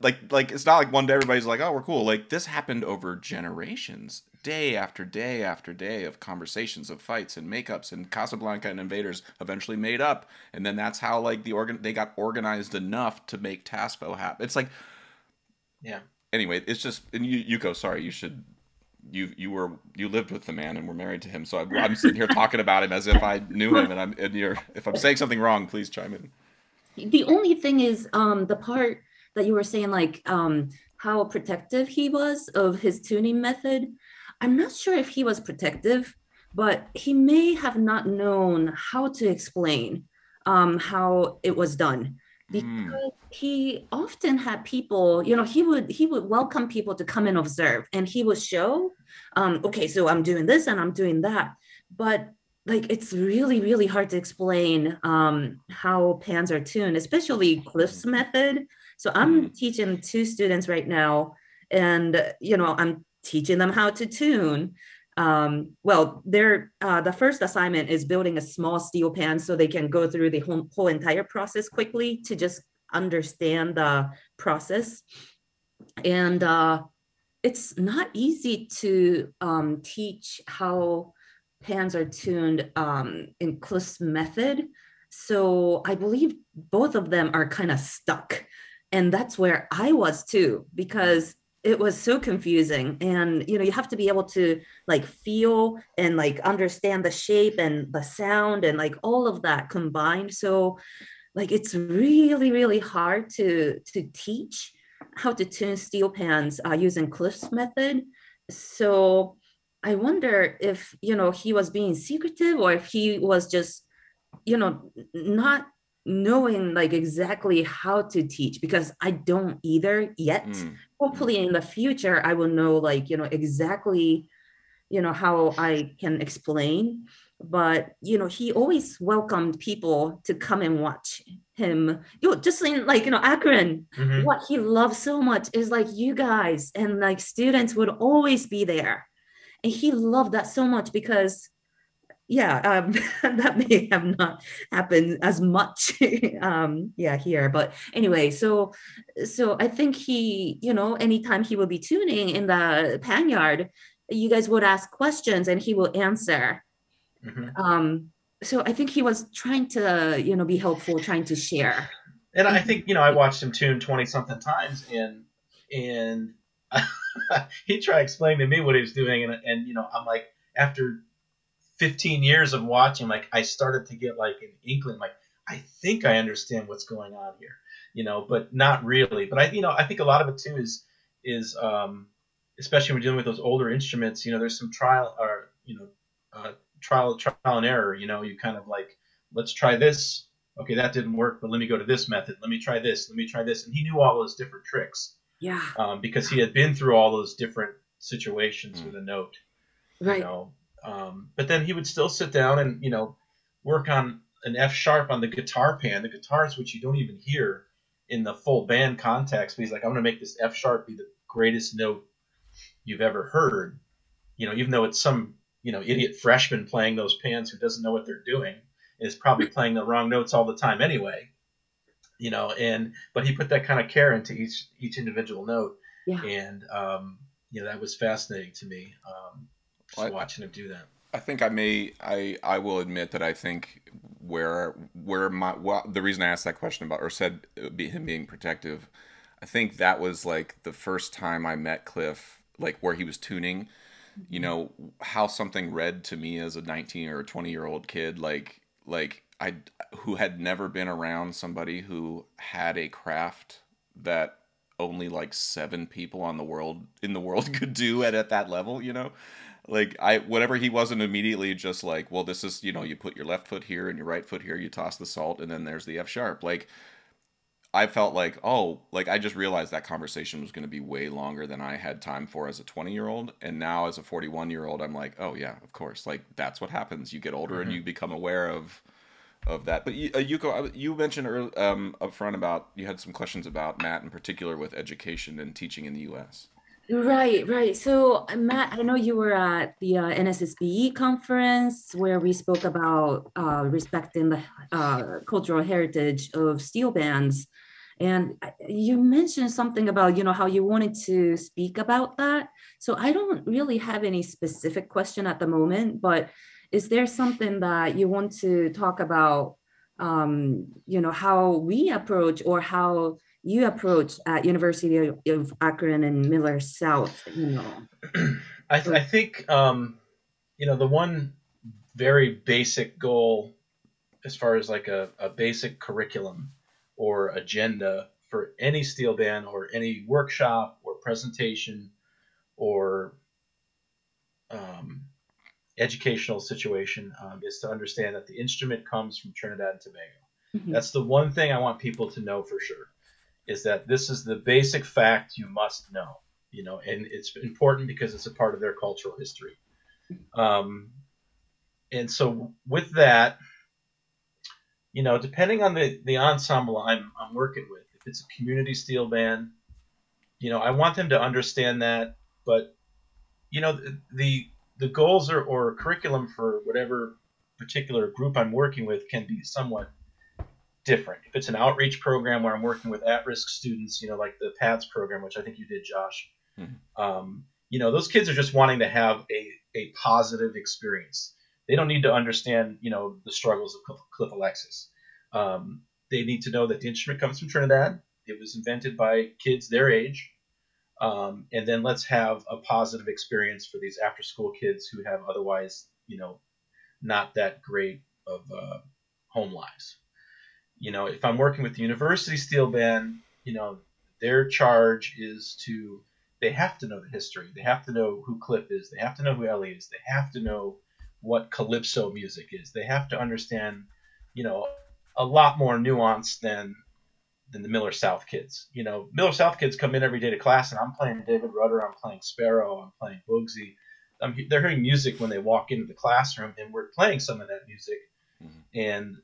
like like it's not like one day everybody's like oh we're cool like this happened over generations day after day after day of conversations of fights and makeups and casablanca and invaders eventually made up and then that's how like the organ they got organized enough to make taspo happen it's like yeah anyway it's just and you yuko sorry you should you you were you lived with the man and were married to him so I'm, I'm sitting here talking about him as if I knew him and I'm and you're if I'm saying something wrong please chime in the only thing is um the part that you were saying like um, how protective he was of his tuning method. I'm not sure if he was protective, but he may have not known how to explain um, how it was done. Because mm. he often had people you know he would he would welcome people to come and observe and he would show um, okay so i'm doing this and i'm doing that but like it's really really hard to explain um, how pans are tuned especially cliff's method so I'm mm-hmm. teaching two students right now, and you know I'm teaching them how to tune. Um, well, their uh, the first assignment is building a small steel pan so they can go through the whole, whole entire process quickly to just understand the process. And uh, it's not easy to um, teach how pans are tuned um, in Cliff's method. So I believe both of them are kind of stuck and that's where i was too because it was so confusing and you know you have to be able to like feel and like understand the shape and the sound and like all of that combined so like it's really really hard to to teach how to tune steel pans uh, using cliff's method so i wonder if you know he was being secretive or if he was just you know not knowing like exactly how to teach because I don't either yet. Mm. Hopefully in the future I will know like you know exactly you know how I can explain. But you know he always welcomed people to come and watch him. You know just in like you know akron mm-hmm. what he loves so much is like you guys and like students would always be there. And he loved that so much because yeah, um, that may have not happened as much, um, yeah, here. But anyway, so so I think he, you know, anytime he will be tuning in the panyard, you guys would ask questions and he will answer. Mm-hmm. Um, so I think he was trying to, you know, be helpful, trying to share. And I think you know I watched him tune twenty something times, and and he tried explaining to me what he was doing, and and you know I'm like after 15 years of watching, like I started to get like an inkling, like I think I understand what's going on here, you know, but not really. But I, you know, I think a lot of it too is is um, especially when we're dealing with those older instruments, you know, there's some trial or you know, uh, trial trial and error. You know, you kind of like let's try this. Okay, that didn't work, but let me go to this method. Let me try this. Let me try this. And he knew all those different tricks. Yeah. Um, because he had been through all those different situations mm. with a note. Right. You know, um, but then he would still sit down and you know work on an F sharp on the guitar pan, the guitars which you don't even hear in the full band context. But he's like, I'm going to make this F sharp be the greatest note you've ever heard. You know, even though it's some you know idiot freshman playing those pans who doesn't know what they're doing and is probably playing the wrong notes all the time anyway. You know, and but he put that kind of care into each each individual note, yeah. and um, you know that was fascinating to me. Um, just watching him do that. I think I may I I will admit that I think where where my well the reason I asked that question about or said him being protective, I think that was like the first time I met Cliff like where he was tuning, you mm-hmm. know how something read to me as a 19 or 20 year old kid like like I who had never been around somebody who had a craft that only like seven people on the world in the world could do at at that level, you know like I whatever he wasn't immediately just like, well, this is you know you put your left foot here and your right foot here, you toss the salt, and then there's the F sharp. Like I felt like, oh, like I just realized that conversation was going to be way longer than I had time for as a 20 year old. And now as a 41 year old, I'm like, oh yeah, of course. Like that's what happens. You get older Mhm. and you become aware of of that. But you, uh, Yuko, uh, you mentioned early, um, up front about you had some questions about Matt in particular with education and teaching in the U.S. Right, right. So, uh, Matt, I know you were at the uh, NSSBE conference where we spoke about uh, respecting the uh, cultural heritage of steel bands. And uh, you mentioned something about, you know, how you wanted to speak about that. So I don't really have any specific question at the moment, but is there something that you want to talk about, um, you know, how we approach or how you approach at University of, Akron and Miller South, you know. I, th- I think um, you know the one very basic goal as far as like a, a basic curriculum or agenda for any steel band or any workshop or presentation or um, educational situation um, is to understand that the instrument comes from Trinidad and Tobago. Mhm. That's the one thing I want people to know for sure is that this is the basic fact you must know, you know, and it's important because it's a part of their cultural history. Um, and so with that, you know, depending on the, the ensemble I'm, I'm working with, if it's a community steel band, you know, I want them to understand that, but you know, the, the, the goals or, or curriculum for whatever particular group I'm working with can be somewhat different. If it's an outreach program where I'm working with at-risk students, you know, like the PATS program, which I think you did, Josh, Mhm. um, you know, those kids are just wanting to have a, a positive experience. They don't need to understand, you know, the struggles of Cliff- Cliff Alexis. Um, they need to know that the instrument comes from Trinidad. It was invented by kids their age. Um, and then let's have a positive experience for these after-school kids who have otherwise, you know, not that great of uh, home lives you know, if I'm working with the University Steel Band, you know, their charge is to they have to know the history. They have to know who Cliff is. They have to know who Ellie is. They have to know what calypso music is. They have to understand, you know, a lot more nuance than than the Miller South kids. You know, Miller South kids come in every day to class, and I'm playing David Rudder, I'm playing Sparrow, I'm playing Boogsy. I'm, they're hearing music when they walk into the classroom, and we're playing some of that music, Mhm. and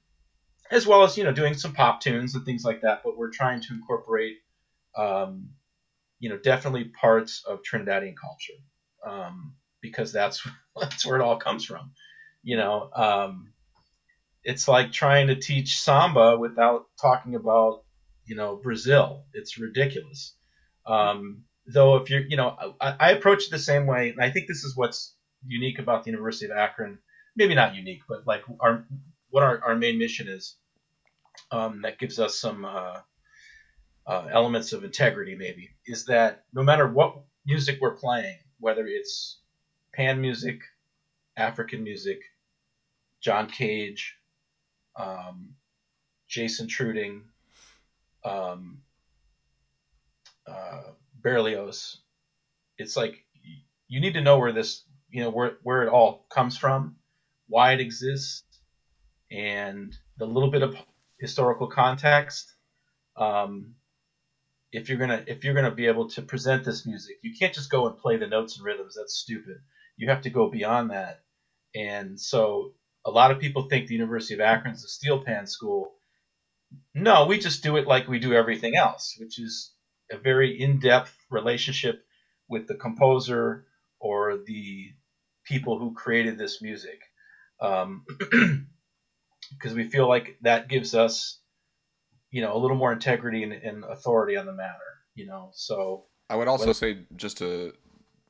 as well as you know doing some pop tunes and things like that. But we're trying to incorporate, um, you know, definitely parts of Trinidadian culture um, because that's that's where it all comes from. You know, um, it's like trying to teach samba without talking about you know Brazil. It's ridiculous. Um, though if you're, you know, I, I approach it the same way, and I think this is what's unique about the University of Akron. Maybe not unique, but like our what our, our main mission is. Um, that gives us some uh, uh, elements of integrity, maybe, is that no matter what music we're playing, whether it's pan music, African music, John Cage, um, Jason Treuting, um, uh, Berlioz, it's like you need to know where this, you know, where where it all comes from, why it exists, and the little bit of historical context. Um, if you're gonna if you're gonna be able to present this music, you can't just go and play the notes and rhythms. That's stupid. You have to go beyond that. And so a lot of people think the University of Akron is a steel pan school. No, we just do it like we do everything else, which is a very in-depth relationship with the composer or the people who created this music. Um, because we feel like that gives us, you know, a little more integrity and, and authority on the matter. You know, so I would also say just to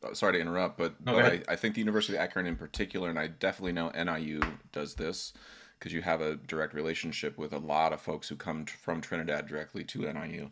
uh, sorry to interrupt, but, No, but I. I think the University of Akron in particular, and I definitely know NIU does this because you have a direct relationship with a lot of folks who come t- from Trinidad directly to NIU.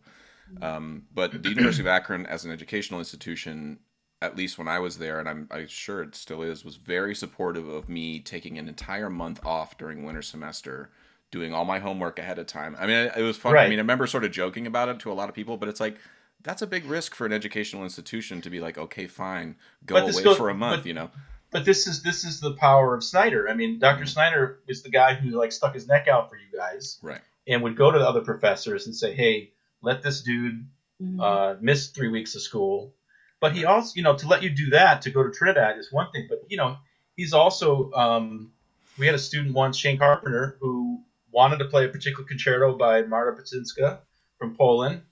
Um, but the University of Akron, as an educational institution, at least when I was there, and I'm, I'm sure it still is, was very supportive of me taking an entire month off during winter semester, doing all my homework ahead of time. I mean, it was fun. I mean, I remember sort of joking about it to a lot of people, but it's like that's a big risk for an educational institution to be like, okay, fine, go But away goes- for a month, but- you know? but this is this is the power of Snider. I mean, Dr. Snider is the guy who like stuck his neck out for you guys Right. and would go to the other professors and say, "Hey, let this dude Mhm. uh, miss three weeks of school. But he also, you know, to let you do that to go to Trinidad is one thing. But you know, he's also. Um, we had a student once, Shane Carpenter, who wanted to play a particular concerto by Marta Ptaszyńska from Poland,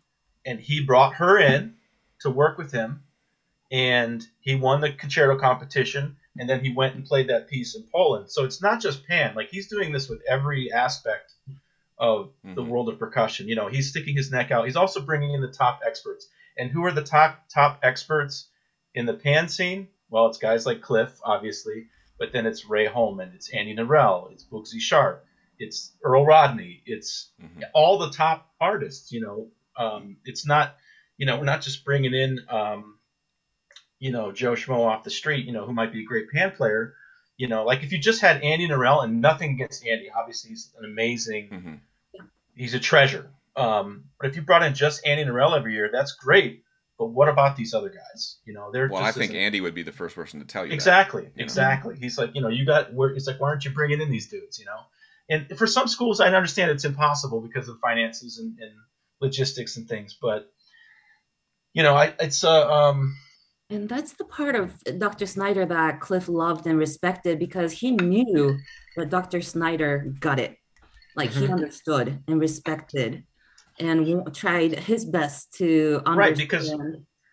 and he brought her in to work with him, and he won the concerto competition, and then he went and played that piece in Poland. So it's not just Pan; like he's doing this with every aspect of the Mhm. world of percussion. You know, he's sticking his neck out. He's also bringing in the top experts. And who are the top top experts in the pan scene? Well, it's guys like Cliff, obviously, but then it's Ray Holman, it's Andy Narell, it's Boogsy Sharpe, it's Earl Rodney, it's Mhm. all the top artists. You know, um, it's not, you know, we're not just bringing in, um, you know, Joe Schmo off the street, you know, who might be a great pan player. You know, like if you just had Andy Narell and nothing against Andy, obviously he's an amazing Mhm. he's a treasure. Um, but if you brought in just Andy Narell every year, that's great. But what about these other guys? You know, they're Well, I just think as- Andy would be the first person to tell you that. exactly, know? exactly. He's like, you know, you got. Where, it's like, why aren't you bringing in these dudes? You know, and for some schools, I understand it's impossible because of finances and, and logistics and things. But you know, I, it's uh, um, And that's the part of Dr. Snider that Cliff loved and respected because he knew that Dr. Snider got it. Like he Mhm. understood and respected and tried his best to understand. Right, because-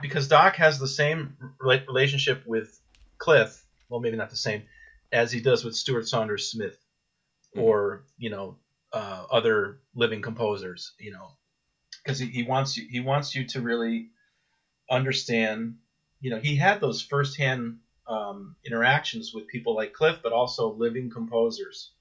because Doc has the same relationship with Cliff. Well, maybe not the same as he does with Stuart Saunders Smith, or you know, uh, other living composers. You know, because he, he wants you he wants you to really understand. You know, he had those firsthand um, interactions with people like Cliff, but also living composers,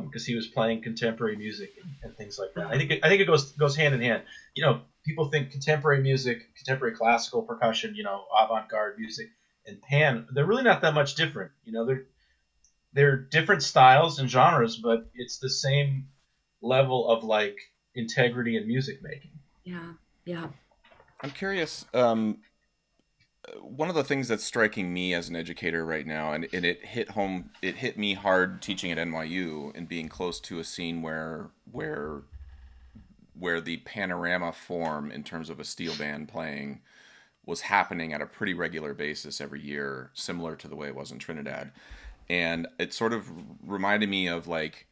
because he was playing contemporary music and, and things like that. I think it, I think it goes goes hand in hand. You know, people think contemporary music, contemporary classical percussion, you know, avant-garde music, and pan. They're really not that much different. You know, they're they're different styles and genres, but it's the same level of like integrity in music making. yeah, yeah. I'm curious. Um, one of the things that's striking me as an educator right now, and, and it hit home, it hit me hard teaching at NYU and being close to a scene where where where the panorama form in terms of a steel band playing was happening at a pretty regular basis every year, similar to the way it was in Trinidad. And it sort of reminded me of like,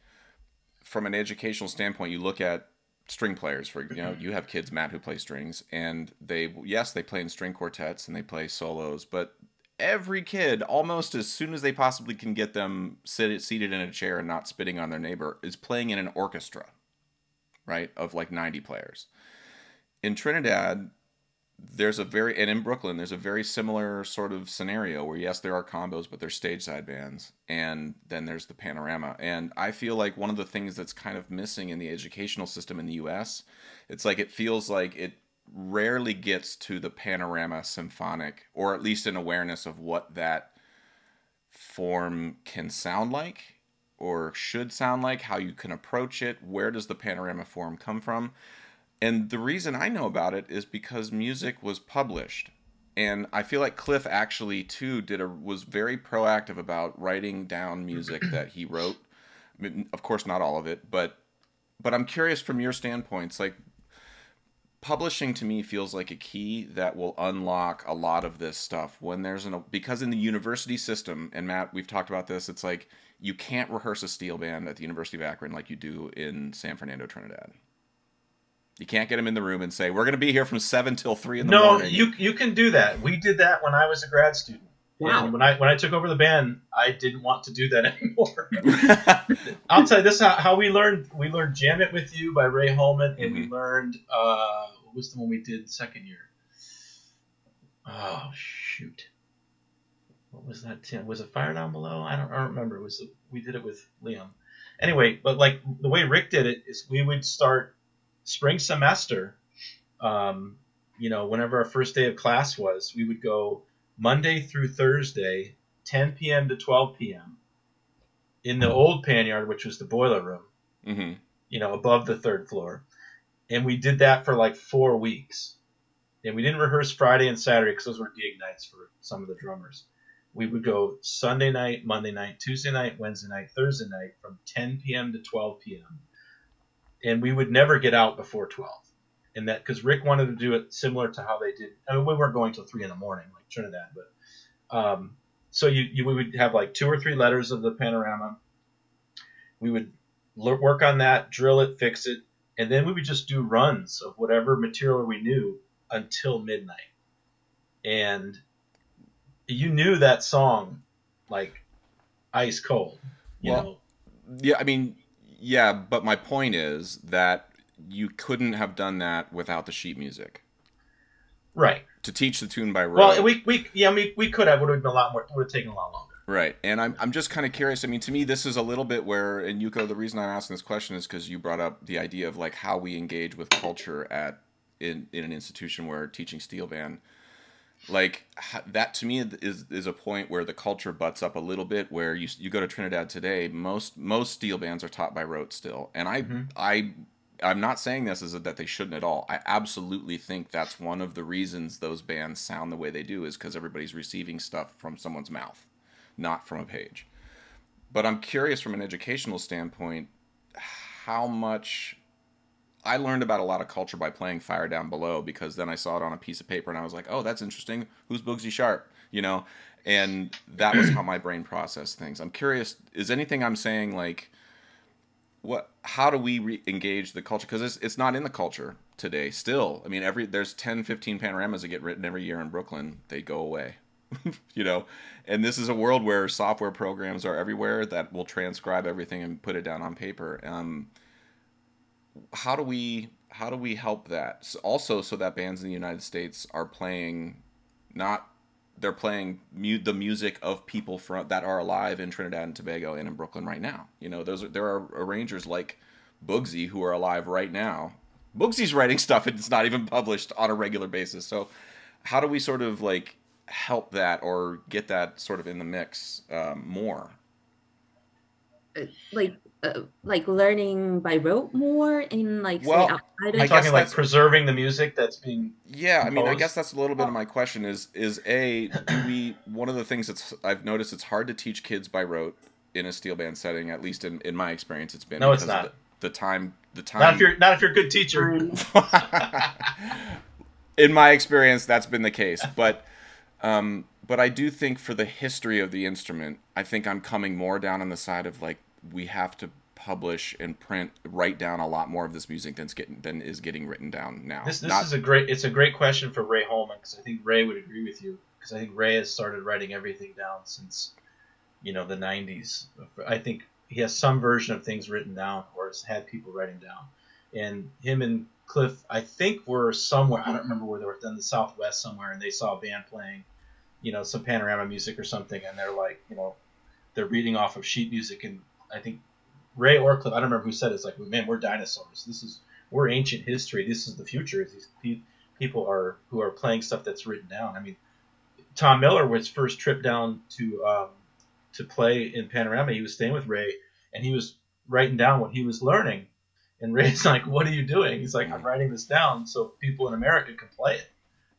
from an educational standpoint, you look at string players for you know mm-hmm. you have kids matt who play strings and they yes they play in string quartets and they play solos but every kid almost as soon as they possibly can get them sit, seated in a chair and not spitting on their neighbor is playing in an orchestra right of like 90 players. In trinidad there's a very and in brooklyn there's a very similar sort of scenario where yes there are combos but there's stage side bands and then there's the panorama. And i feel like one of the things that's kind of missing in the educational system in the us it's like it feels like it rarely gets to the panorama symphonic or at least an awareness of what that form can sound like or should sound like how you can approach it where does the panorama form come from and the reason I know about it is because music was published. And I feel like Cliff actually too did a was very proactive about writing down music that he wrote. I mean, of course not all of it, but but I'm curious from your standpoints like publishing to me feels like a key that will unlock a lot of this stuff when there's an because in the university system and Matt we've talked about this it's like you can't rehearse a steel band at the University of Akron like you do in San Fernando Trinidad. You can't get them in the room and say, "We're going to be here from seven till three in the No, morning." No, you you can do that. We did that when I was a grad student. Wow. And when I when I took over the band, I didn't want to do that anymore. I'll tell you this: how, how we learned we learned "Jam It with You" by Ray Holman, and we learned uh, what was the one we did second year? Oh shoot, what was that? Tim? Was it Fire Down Below? I don't, I don't remember. It was we did it with Liam. Anyway, but like the way Rick did it is we would start spring semester. Um, you know, whenever our first day of class was, we would go Monday through Thursday, 10 p.m. to 12 p.m. in the old pan yard, which was the boiler room, hmm you know, above the third floor. And we did that for like four weeks. And we didn't rehearse Friday and Saturday because those were gig nights for some of the drummers. We would go Sunday night, Monday night, Tuesday night, Wednesday night, Thursday night from 10 p.m. to 12 p.m. And we would never get out before 12. and that because Rick wanted to do it similar to how they did. I mean, we weren't going till three in the morning like Trinidad, but um, so you, you we would have like two or three letters of the panorama. We would l- work on that, drill it, fix it, and then we would just do runs of whatever material we knew until midnight. And you knew that song like ice cold. You Well, know, Yeah, I mean, yeah, but my point is that you couldn't have done that without the sheet music. right? To teach the tune by rote. Well, we, we yeah, we, we could have would have been a lot more would have taken a lot longer. Right. And I'm, I'm just kind of curious. I mean, to me, this is a little bit where, and Yuko, the reason I'm asking this question is because you brought up the idea of like how we engage with culture at in, in an institution where teaching steel band. Like that to me is is a point where the culture butts up a little bit. Where you you go to Trinidad today, most most steel bands are taught by rote still, and I Mhm. I I'm not saying this is that they shouldn't at all. I absolutely think that's one of the reasons those bands sound the way they do is because everybody's receiving stuff from someone's mouth, not from a page. But I'm curious from an educational standpoint how much I learned about a lot of culture by playing Fire Down Below because then I saw it on a piece of paper and I was like, oh, that's interesting. Who's Boogsy Sharpe? You know, and that was how my brain processed things. I'm curious, is anything I'm saying like, what? How do we re- engage the culture? Because it's it's not in the culture today. Still, I mean, every there's 10, 15 panoramas that get written every year in Brooklyn. They go away. you know, and this is a world where software programs are everywhere that will transcribe everything and put it down on paper. Um, how do we how do we help that? S- also so that bands in the united states are playing not they're playing mu- the music of people from that are alive in trinidad and tobago and in brooklyn right now. You know those are, there are arrangers like Boogsy who are alive right now. Boogsy's writing stuff and it's not even published on a regular basis. So how do we sort of like help that or get that sort of in the mix um, more? Like uh, like learning by rote more in like Well, say outside I of guess talking like preserving the music that's being Yeah, I mean, I guess that's a little bit of my question. Is is a do we one of the things that's I've noticed it's hard to teach kids by rote in a steel band setting. At least in, in my experience, it's been No, it's not. The, the time, the time. not if you're not if you're a good teacher. in my experience, that's been the case. But um, but I do think for the history of the instrument, I think I'm coming more down on the side of like we have to publish and print, write down a lot more of this music than's getting than is getting written down now. This this Not- is a great it's a great question for Ray Holman because I think Ray would agree with you because I think Ray has started writing everything down since you know the 90s. I think he has some version of things written down or has had people writing down. And him and Cliff, I think were somewhere I don't remember where they were in the Southwest somewhere, and they saw a band playing, you know, some panorama music or something, and they're like, you know, they're reading off of sheet music, and I think Ray or Cliff, I don't remember who said it, it's like, man, we're dinosaurs. This is we're ancient history. This is the future. These pe- people are who are playing stuff that's written down. I mean, Tom Miller was first trip down to um, to play in Panorama. He was staying with Ray, and he was writing down what he was learning. And Ray's like, "What are you doing?" He's like, "I'm writing this down so people in America can play it,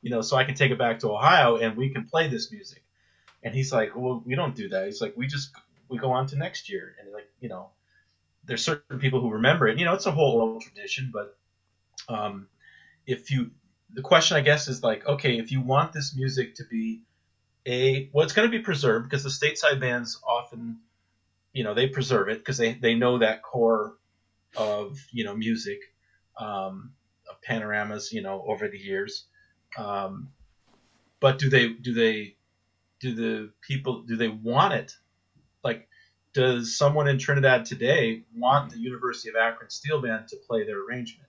you know, so I can take it back to Ohio and we can play this music." And he's like, "Well, we don't do that." He's like, "We just we go on to next year." And like, you know, there's certain people who remember it. You know, it's a whole old tradition, but um, if you the question I guess is like, okay, if you want this music to be a well, it's going to be preserved because the stateside bands often, you know, they preserve it because they they know that core of you know music, um, of panoramas, you know, over the years. Um, but do they do they do the people do they want it? Does someone in Trinidad today want the University of Akron Steel Band to play their arrangement?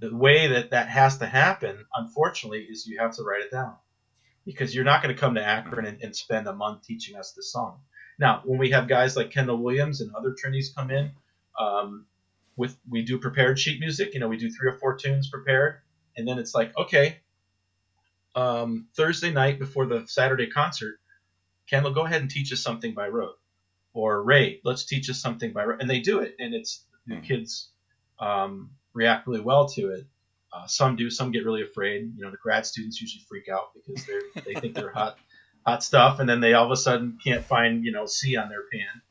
The way that that has to happen, unfortunately, is you have to write it down because you're not going to come to Akron and, and spend a month teaching us the song. Now, when we have guys like Kendall Williams and other Trinis come in, um, with we do prepared sheet music. You know, we do three or four tunes prepared, and then it's like, okay, um, Thursday night before the Saturday concert, Kendall, go ahead and teach us something by rote, or Ray, let's teach us something by and they do it, and it's the Hmm. kids um, react really well to it. Uh, some do, some get really afraid. You know, the grad students usually freak out because they they think they're hot hot stuff, and then they all of a sudden can't find you know C on their pan.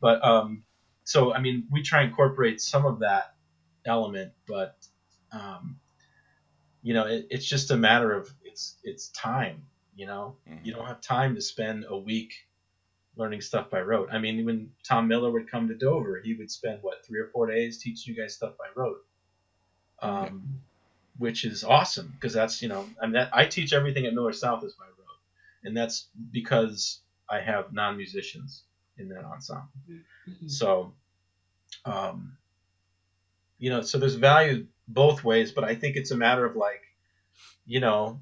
But um, so I mean, we try and incorporate some of that element, but um, you know, it, it's just a matter of it's it's time. You know, Mhm. you don't have time to spend a week learning stuff by rote. I mean, when Tom Miller would come to Dover, he would spend what three or four days teaching you guys stuff by rote, um, which is awesome because that's you know, I mean, that, I teach everything at Miller South is by rote, and that's because I have non musicians in that ensemble. So, um, you know, so there's value both ways, but I think it's a matter of like, you know,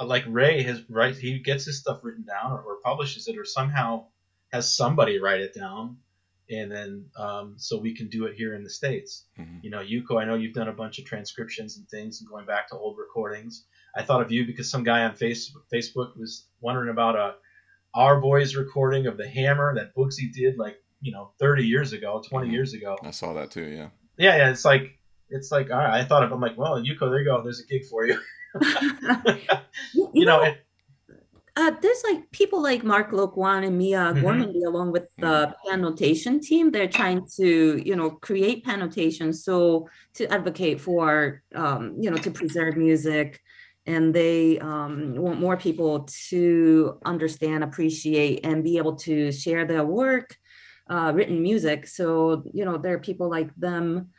like Ray has right, he gets his stuff written down or, or publishes it or somehow has somebody write it down, and then um, so we can do it here in the states. Mhm. You know, Yuko, I know you've done a bunch of transcriptions and things and going back to old recordings. I thought of you because some guy on face, Facebook was wondering about a Our Boys recording of the Hammer that Boogsy did like you know 30 years ago, 20 Mhm. years ago. I saw that too. Yeah. Yeah, yeah, it's like it's like all right. I thought of I'm like, well, Yuko, there you go. There's a gig for you. you, you know, it, uh, there's like people like Mark Loquan and Mia Mhm. Gormandy, along with the pan notation team. They're trying to, you know, create pan notation so to advocate for, um, you know, to preserve music, and they um, want more people to understand, appreciate, and be able to share their work, uh, written music. So, you know, there are people like them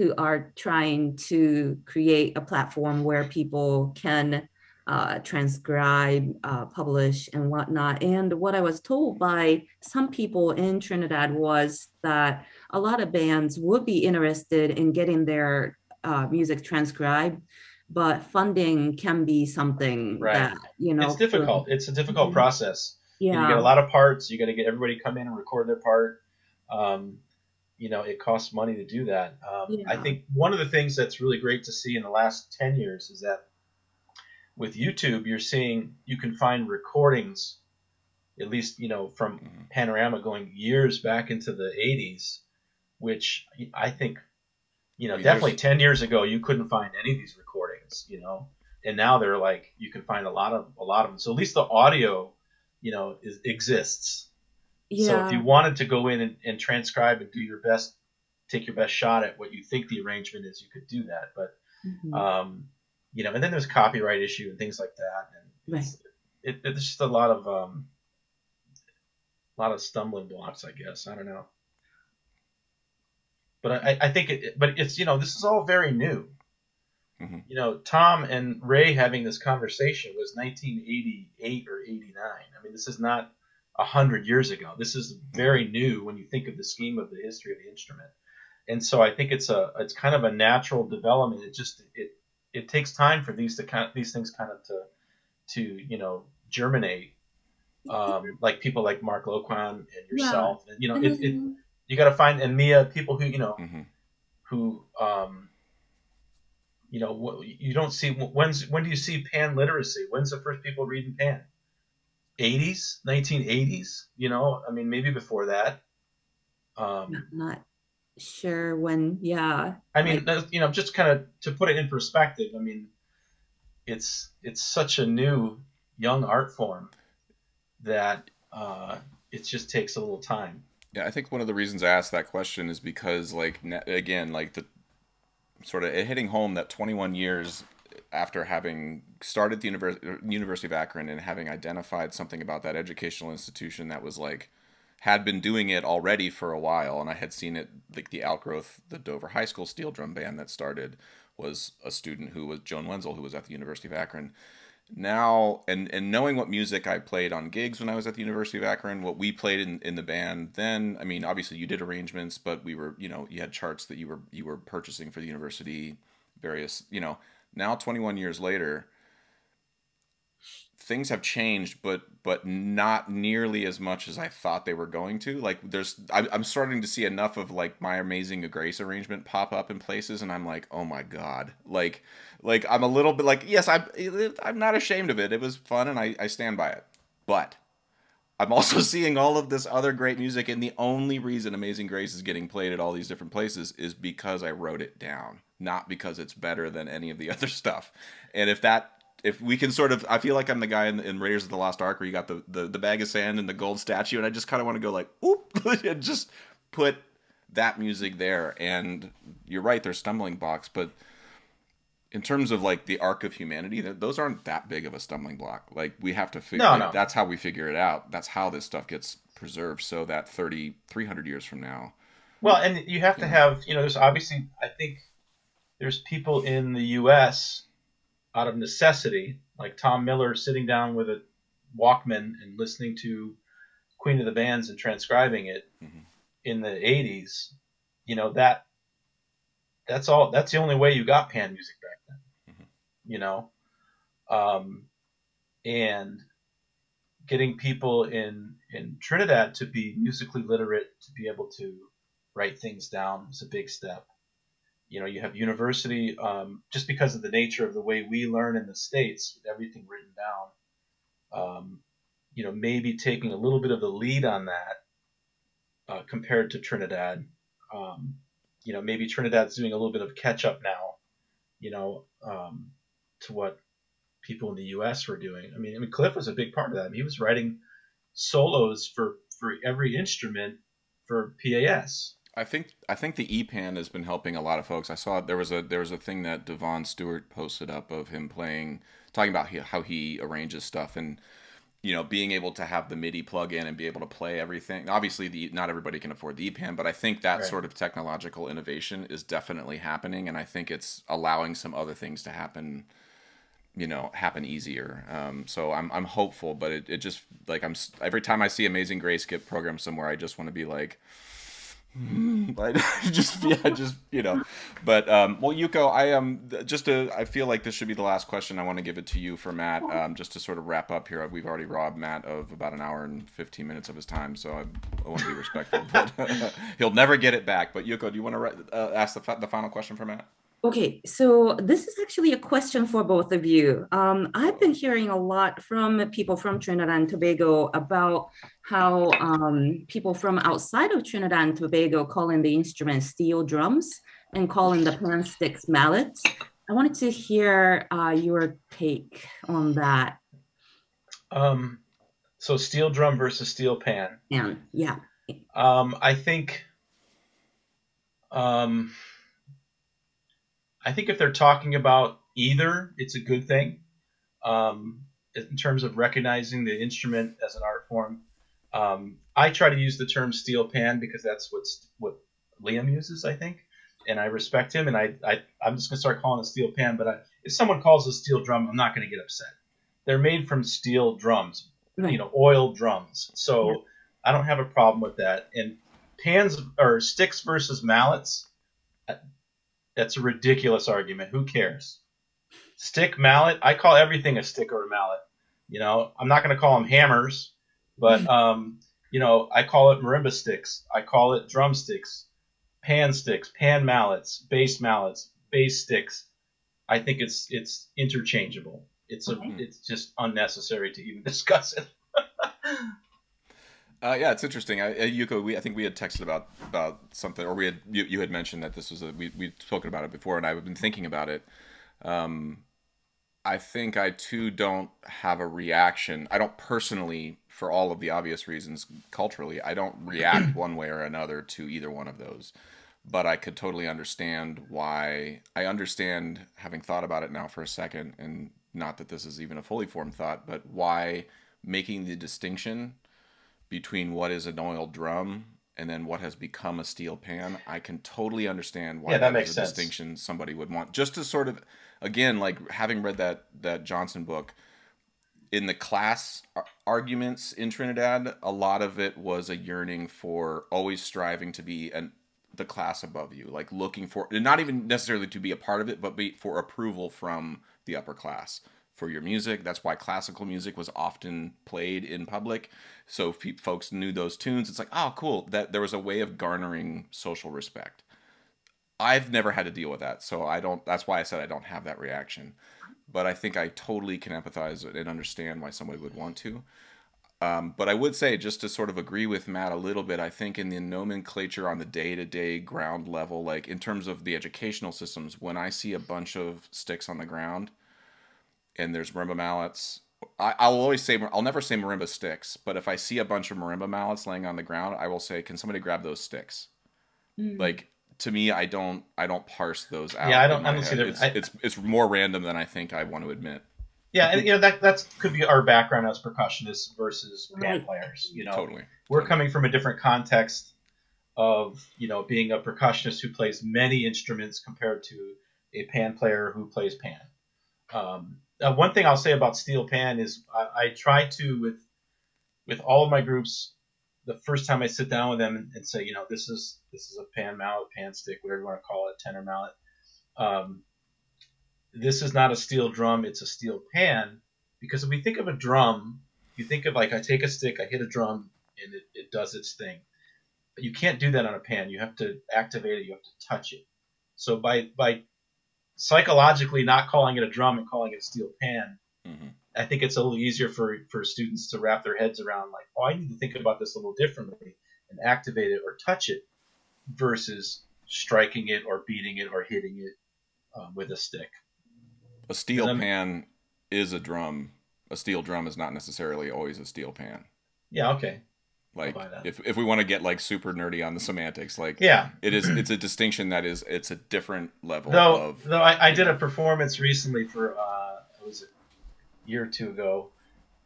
who are trying to create a platform where people can uh, transcribe, uh, publish, and whatnot. And what I was told by some people in Trinidad was that a lot of bands would be interested in getting their uh, music transcribed, but funding can be something Right. that you know it's difficult. It's a difficult Mhm. process. Yeah, You get a lot of parts. You got to get everybody to come in and record their part. Um, you know, it costs money to do that. Um, I think one of the things that's really great to see in the last 10 years is that with YouTube, you're seeing you can find recordings, at least, you know, from Mhm. Panorama going years back into the 80s, which I think, you know, I mean, definitely there's- 10 years ago, you couldn't find any of these recordings, you know, and now they're like, you can find a lot of, a lot of them. So at least the audio, you know, is, exists. Yeah. So if you wanted to go in and, and transcribe and do your best, take your best shot at what you think the arrangement is, you could do that. But Mhm. um, you know, and then there's copyright issue and things like that, and Right. it, it's just a lot of um, a lot of stumbling blocks, I guess. I don't know, but I, I think it, but it's you know, this is all very new. Mhm. You know, Tom and Ray having this conversation was 1988 or 89. I mean, this is not a hundred years ago. This is very new when you think of the scheme of the history of the instrument. And so I think it's a it's kind of a natural development. It just it it takes time for these to kind of, these things kind of to to you know germinate. Um, like people like Mark Loquan and yourself, and you know, it, it Mhm. you got to find and Mia people who you know Mhm. who um, you know wh- you don't see when's when do you see pan literacy? When's the first people reading pan? 80s, 1980s. You know, I mean maybe before that. Um, Not- not sure when. Yeah, I mean, that's- you know, just kind of to put it in perspective. I mean, it's it's such a new young art form that uh, it just takes a little time. Yeah, I think one of the reasons I asked that question is because, like, again, like the sort of hitting home that 21 years after having started the univers- University of Akron and having identified something about that educational institution that was like had been doing it already for a while, and I had seen it like the outgrowth, the Dover High School steel drum band that started was a student who was Joan Wenzel, who was at the University of Akron. Now and and knowing what music I played on gigs when I was at the University of Akron, what we played in, in the band then, I mean, obviously you did arrangements, but we were, you know, you had charts that you were you were purchasing for the university, various, you know, now 21 years later, things have changed, but but not nearly as much as I thought they were going to. Like there's, I, I'm starting to see enough of like my Amazing Grace arrangement pop up in places, and I'm like, oh my god, like like I'm a little bit like yes, I'm I'm not ashamed of it. It was fun, and I I stand by it, but. I'm also seeing all of this other great music, and the only reason Amazing Grace is getting played at all these different places is because I wrote it down, not because it's better than any of the other stuff. And if that if we can sort of i feel like i'm the guy in, in raiders of the lost ark where you got the, the, the bag of sand and the gold statue and i just kind of want to go like oop and just put that music there and you're right there's stumbling blocks but in terms of like the arc of humanity, those aren't that big of a stumbling block. Like we have to figure. No, like, no. That's how we figure it out. That's how this stuff gets preserved, so that 30, 300 years from now. Well, and you have to Yeah. have, you know, there's obviously, I think there's people in the U.S. out of necessity, like Tom Miller sitting down with a Walkman and listening to Queen of the Bands and transcribing it Mhm. in the 80s. You know, that that's all, that's the only way you got pan music back then, Mhm. you know? Um, and getting people in, in Trinidad to be musically literate, to be able to write things down is a big step. You know, you have university, um, just because of the nature of the way we learn in the States, with everything written down, um, you know, maybe taking a little bit of the lead on that uh, compared to Trinidad. Um, you know, maybe Trinidad's doing a little bit of catch up now, you know, um, to what people in the U.S. were doing. I mean, I mean, Cliff was a big part of that. I mean, he was writing solos for for every instrument for PAS. I think I think the EPAN has been helping a lot of folks. I saw there was a there was a thing that Devon Stewart posted up of him playing, talking about how he arranges stuff and you know being able to have the MIDI plug in and be able to play everything. Obviously, the not everybody can afford the EPAN, but I think that Right. sort of technological innovation is definitely happening, and I think it's allowing some other things to happen. You know, happen easier. Um, so I'm I'm hopeful, but it, it just like I'm every time I see Amazing Grace get programmed somewhere, I just want to be like. But just yeah just you know. But um well yuko i am um, just to i feel like this should be the last question i want to give it to you for matt um just to sort of wrap up here. We've already robbed matt of about an hour and 15 minutes of his time so i, I want to be respectful but he'll never get it back. But yuko do you want to uh, ask the, the final question for matt Okay, so this is actually a question for both of you. Um, I've been hearing a lot from people from Trinidad and Tobago about how um, people from outside of Trinidad and Tobago calling the instrument steel drums and calling the pan sticks mallets. I wanted to hear uh, your take on that. Um, so steel drum versus steel pan. And yeah, Um, I think. Um, I think if they're talking about either, it's a good thing. Um, in terms of recognizing the instrument as an art form, um, I try to use the term steel pan because that's what's what Liam uses, I think, and I respect him. And I, I I'm just gonna start calling it steel pan. But I, if someone calls a steel drum, I'm not gonna get upset. They're made from steel drums, right. you know, oil drums. So I don't have a problem with that. And pans or sticks versus mallets, that's a ridiculous argument. Who cares? Stick, mallet, I call everything a stick or a mallet. You know, I'm not going to call them hammers, but um, you know, I call it marimba sticks. I call it drumsticks, pan sticks, pan mallets, bass mallets, bass sticks. I think it's it's interchangeable. It's a Okay. it's just unnecessary to even discuss it. Uh, yeah, it's interesting. I, uh, Yuko, we I think we had texted about about something, or we had you, you had mentioned that this was a we we'd spoken about it before, and I've been thinking about it. Um, I think I too don't have a reaction. I don't personally, for all of the obvious reasons culturally, I don't react one way or another to either one of those. But I could totally understand why. I understand having thought about it now for a second, and not that this is even a fully formed thought, but why making the distinction between what is an oil drum and then what has become a steel pan, I can totally understand why Yeah, that is makes a sense. distinction somebody would want. Just to sort of, again, like having read that that Johnson book, in the class arguments in Trinidad, a lot of it was a yearning for always striving to be an the class above you, like looking for not even necessarily to be a part of it, but be for approval from the upper class for your music. That's why classical music was often played in public, so folks knew those tunes. It's like, oh, cool. That there was a way of garnering social respect. I've never had to deal with that, so I don't. That's why I said I don't have that reaction. But I think I totally can empathize and understand why somebody would want to. Um, but I would say, just to sort of agree with Matt a little bit, I think in the nomenclature on the day to day ground level, like in terms of the educational systems, when I see a bunch of sticks on the ground and there's marimba mallets, I, I'll always say, I'll never say marimba sticks, but if I see a bunch of marimba mallets laying on the ground, I will say, can somebody grab those sticks? Mm. Like, to me, I don't I don't parse those out. Yeah, I don't- I my don't see the- It's, I- it's it's more random than I think I want to admit. Yeah, and you know that that's could be our background as percussionists versus band players. You know, Totally. we're coming from a different context of you know being a percussionist who plays many instruments compared to a pan player who plays pan. Um, uh, one thing I'll say about steel pan is I, I try to with with all of my groups the first time I sit down with them and, say you know this is this is a pan mallet, pan stick, whatever you want to call it, tenor mallet. Um, this is not a steel drum; it's a steel pan. Because if we think of a drum, you think of like I take a stick, I hit a drum, and it, it does its thing. But you can't do that on a pan. You have to activate it. You have to touch it. So by by psychologically not calling it a drum and calling it a steel pan, hmm I think it's a little easier for for students to wrap their heads around. Like, oh, I need to think about this a little differently and activate it or touch it versus striking it or beating it or hitting it um, with a stick. A steel pan is a drum. A steel drum is not necessarily always a steel pan. Yeah. Okay. Like if if we want to get like super nerdy on the semantics, like Yeah. it is it's a distinction that is it's a different level Though, of though I, I did a performance recently for uh, it was a year or two ago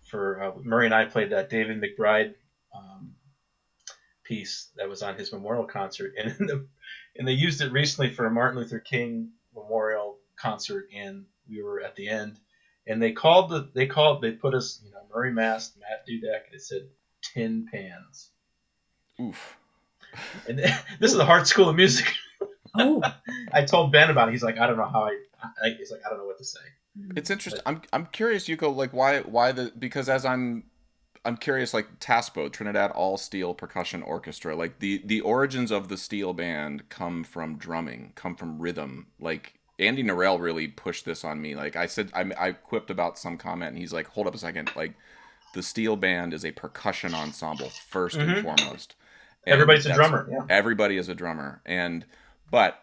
for uh, Murray and I played that David Macbride um, piece that was on his memorial concert, and in the, and they used it recently for a Martin Luther King memorial concert, and we were at the end, and they called the they called they put us you know Murray Mast, Matt Dudack, and it said tin pans, oof. and this is the Hartt School of Music. Oh, I told Ben about it. He's like, I don't know how I. I he's like, I don't know what to say. It's interesting. I'm I'm curious, Yuko, like why why the because as I'm I'm curious, like TASPO, Trinidad All Steel Percussion Orchestra, like the the origins of the steel band come from drumming, come from rhythm. Like Andy Narell really pushed this on me. Like I said, I I quipped about some comment, and he's like, "Hold up a second, like the steel band is a percussion ensemble 1st and Mhm. foremost. And Everybody's a drummer. Yeah. everybody is a drummer and but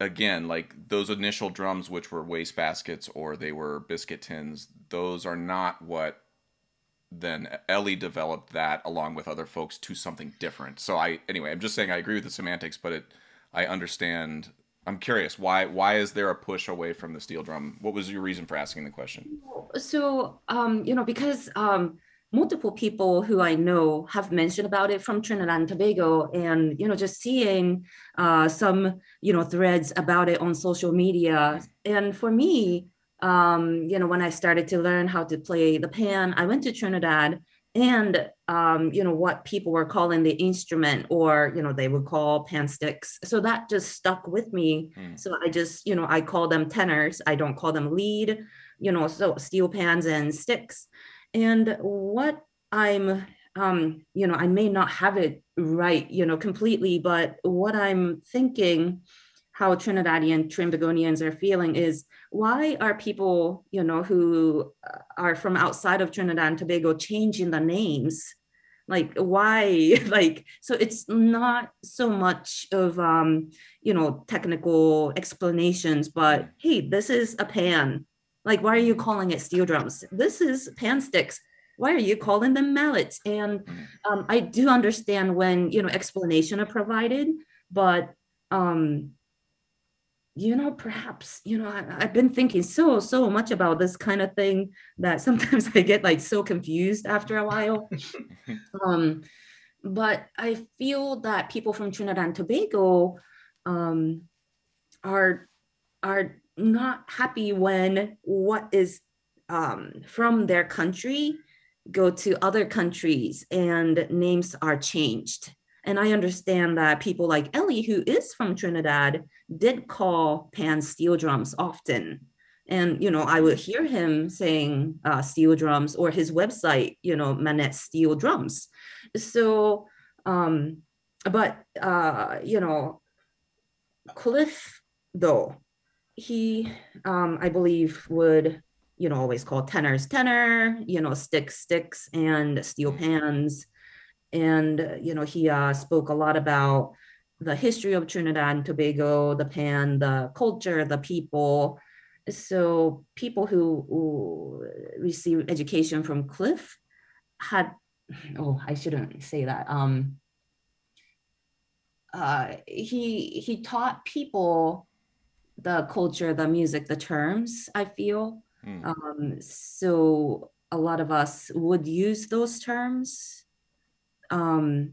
again like those initial drums which were waste baskets or they were biscuit tins those are not what then ellie developed that along with other folks to something different so i anyway i'm just saying i agree with the semantics but it i understand i'm curious why why is there a push away from the steel drum what was your reason for asking the question so um, you know, because um, multiple people who I know have mentioned about it from Trinidad and Tobago, and you know, just seeing uh, some you know threads about it on social media, and for me, um, you know, when I started to learn how to play the pan, I went to Trinidad. And um, you know what people were calling the instrument, or you know they would call pan sticks. So that just stuck with me. Hmm. So I just you know I call them tenors. I don't call them lead you know, so steel pans and sticks. And what I'm, um, you know, I may not have it right, you know, completely, but what I'm thinking, how Trinidadian Trinbagonians are feeling is why are people, you know, who uh, are from outside of Trinidad and Tobago changing the names? Like why? Like so, it's not so much of um, you know technical explanations, but hey, this is a pan like, why are you calling it steel drums? This is pan sticks. Why are you calling them mallets? And um, I do understand when you know explanation are provided, but um, you know, perhaps you know I, I've been thinking so so much about this kind of thing that sometimes I get like so confused after a while. um, but I feel that people from Trinidad and Tobago um, are are not happy when what is um, from their country go to other countries and names are changed. And I understand that people like Ellie, who is from Trinidad, did call pan steel drums often. And, you know, I would hear him saying uh, steel drums or his website, you know, Mannette Steel Drums. So, um, but, uh, you know, Cliff, though, he um i believe would you know always call tenors tenor you know sticks sticks and steel pans. And you know he uh, spoke a lot about the history of trinidad and tobago the pan the culture the people. So people who, who education from cliff had oh i shouldn't say that. Um uh, he he taught people the culture, the music, the terms. I feel Mm. um, so. A lot of us would use those terms, um,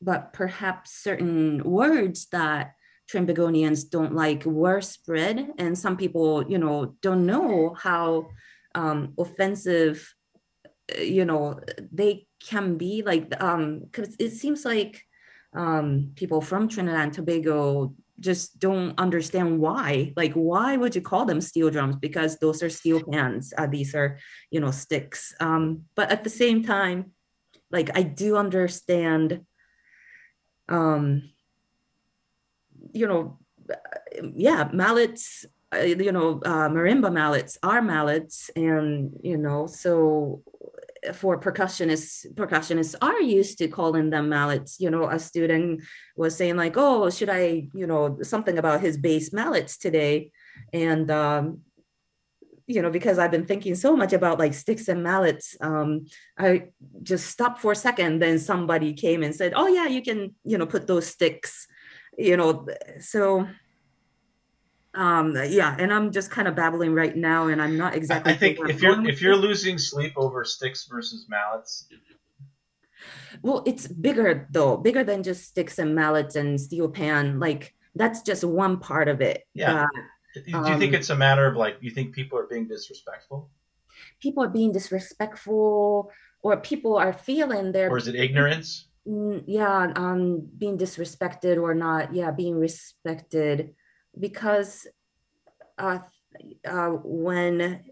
but perhaps certain words that Trinbagonians don't like were spread, and some people, you know, don't know how um, offensive, uh, you know, they can be. Like, um, because it seems like um, people from Trinidad and Tobago just don't understand why. Like, why would you call them steel drums? Because those are steel pans. Uh, these are, you know, sticks. Um, but at the same time, like I do understand um you know yeah mallets uh, you know uh, marimba mallets are mallets and you know so for percussionists percussionists are used to calling them mallets. You know a student was saying like oh should i you know something about his bass mallets today? And um you know because i've been thinking so much about like sticks and mallets um i just stopped for a second. Then somebody came and said oh yeah you can you know put those sticks you know so um yeah and i'm just kind of babbling right now and i'm not exactly I think if I'm you're going if you're losing sleep over sticks versus mallets, well it's bigger though bigger than just sticks and mallets and steel pan like that's just one part of it Yeah. Uh, do you think Um, it's a matter of like you think people are being disrespectful, people are being disrespectful or people are feeling they're or is it ignorance? Yeah um being disrespected or not yeah being respected because uh, uh when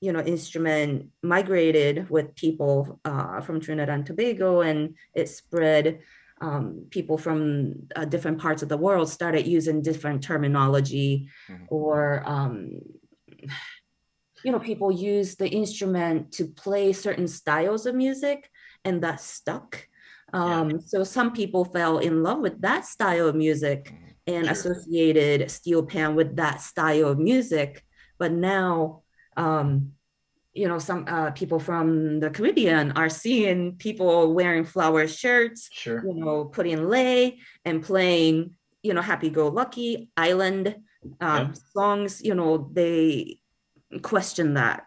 you know instrument migrated with people uh from trinidad and tobago and it spread um, people from uh, different parts of the world started using different terminology Mhm. or um, you know people use the instrument to play certain styles of music and that stuck um, so some people fell in love with that style of music Mhm. And Sure. associated steel pan with that style of music but now um, you know some uh, people from the caribbean are seeing people wearing flower shirts Sure. you know putting lay and playing you know happy go lucky island um, Yep. songs you know they question that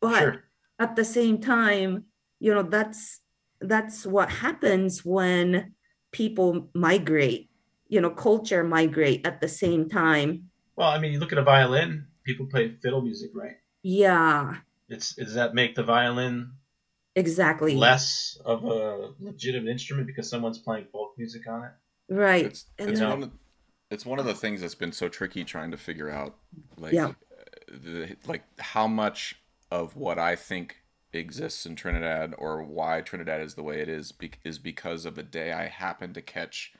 but Sure. at the same time you know that's that's what happens when people migrate you know culture migrate at the same time Well, I mean, you look at a violin. People play fiddle music, right? yeah It's does that make the violin exactly less of a legitimate instrument because someone's playing folk music on it? right It's and it's one of it's one of the things that's been so tricky trying to figure out like Yeah. uh, the, like how much of what I think exists in Trinidad or why Trinidad is the way it is be, is because of a day I happened to catch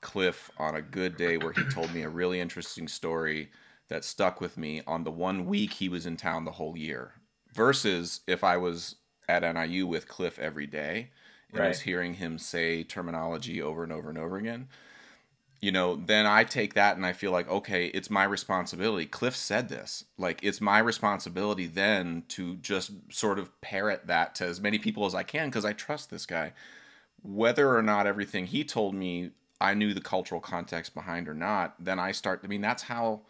Cliff on a good day where he told me a really interesting story that stuck with me on the one week he was in town the whole year versus if I was at NIU with Cliff every day and was hearing him say terminology over and over and over again you know, then I take that and I feel like, okay, it's my responsibility. Cliff said this. Like, it's my responsibility then to just sort of parrot that to as many people as I can because I trust this guy. Whether or not everything he told me I knew the cultural context behind or not, then I start. I mean, that's how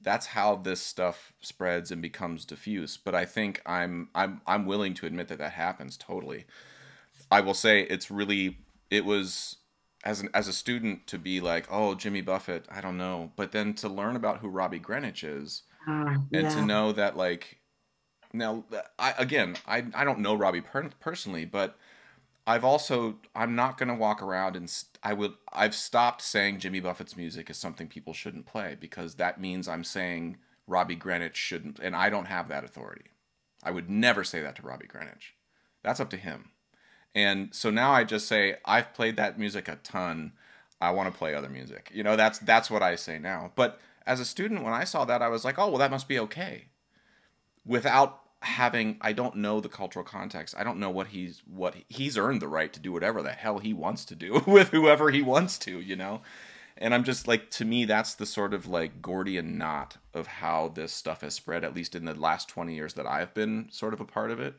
that's how this stuff spreads and becomes diffuse. But I think I'm I'm I'm willing to admit that that happens totally. I will say it's really it was as an as a student to be like, oh, Jimmy Buffett, I don't know, but then to learn about who Robbie Greenidge is uh, and yeah to know that like now I again I I don't know Robbie per- personally, but I've also I'm not going to walk around and st- I would I've stopped saying Jimmy Buffett's music is something people shouldn't play because that means I'm saying Robbie Greenidge shouldn't and I don't have that authority. I would never say that to Robbie Greenidge. That's up to him. And so now I just say I've played that music a ton. I want to play other music. You know, that's that's what I say now. But as a student when I saw that I was like, "Oh, well that must be okay." Without having I don't know the cultural context. I don't know what he's what he's earned the right to do whatever the hell he wants to do with whoever he wants to, you know. And I'm just like to me that's the sort of like Gordian knot of how this stuff has spread at least in the last 20 years that I've been sort of a part of it.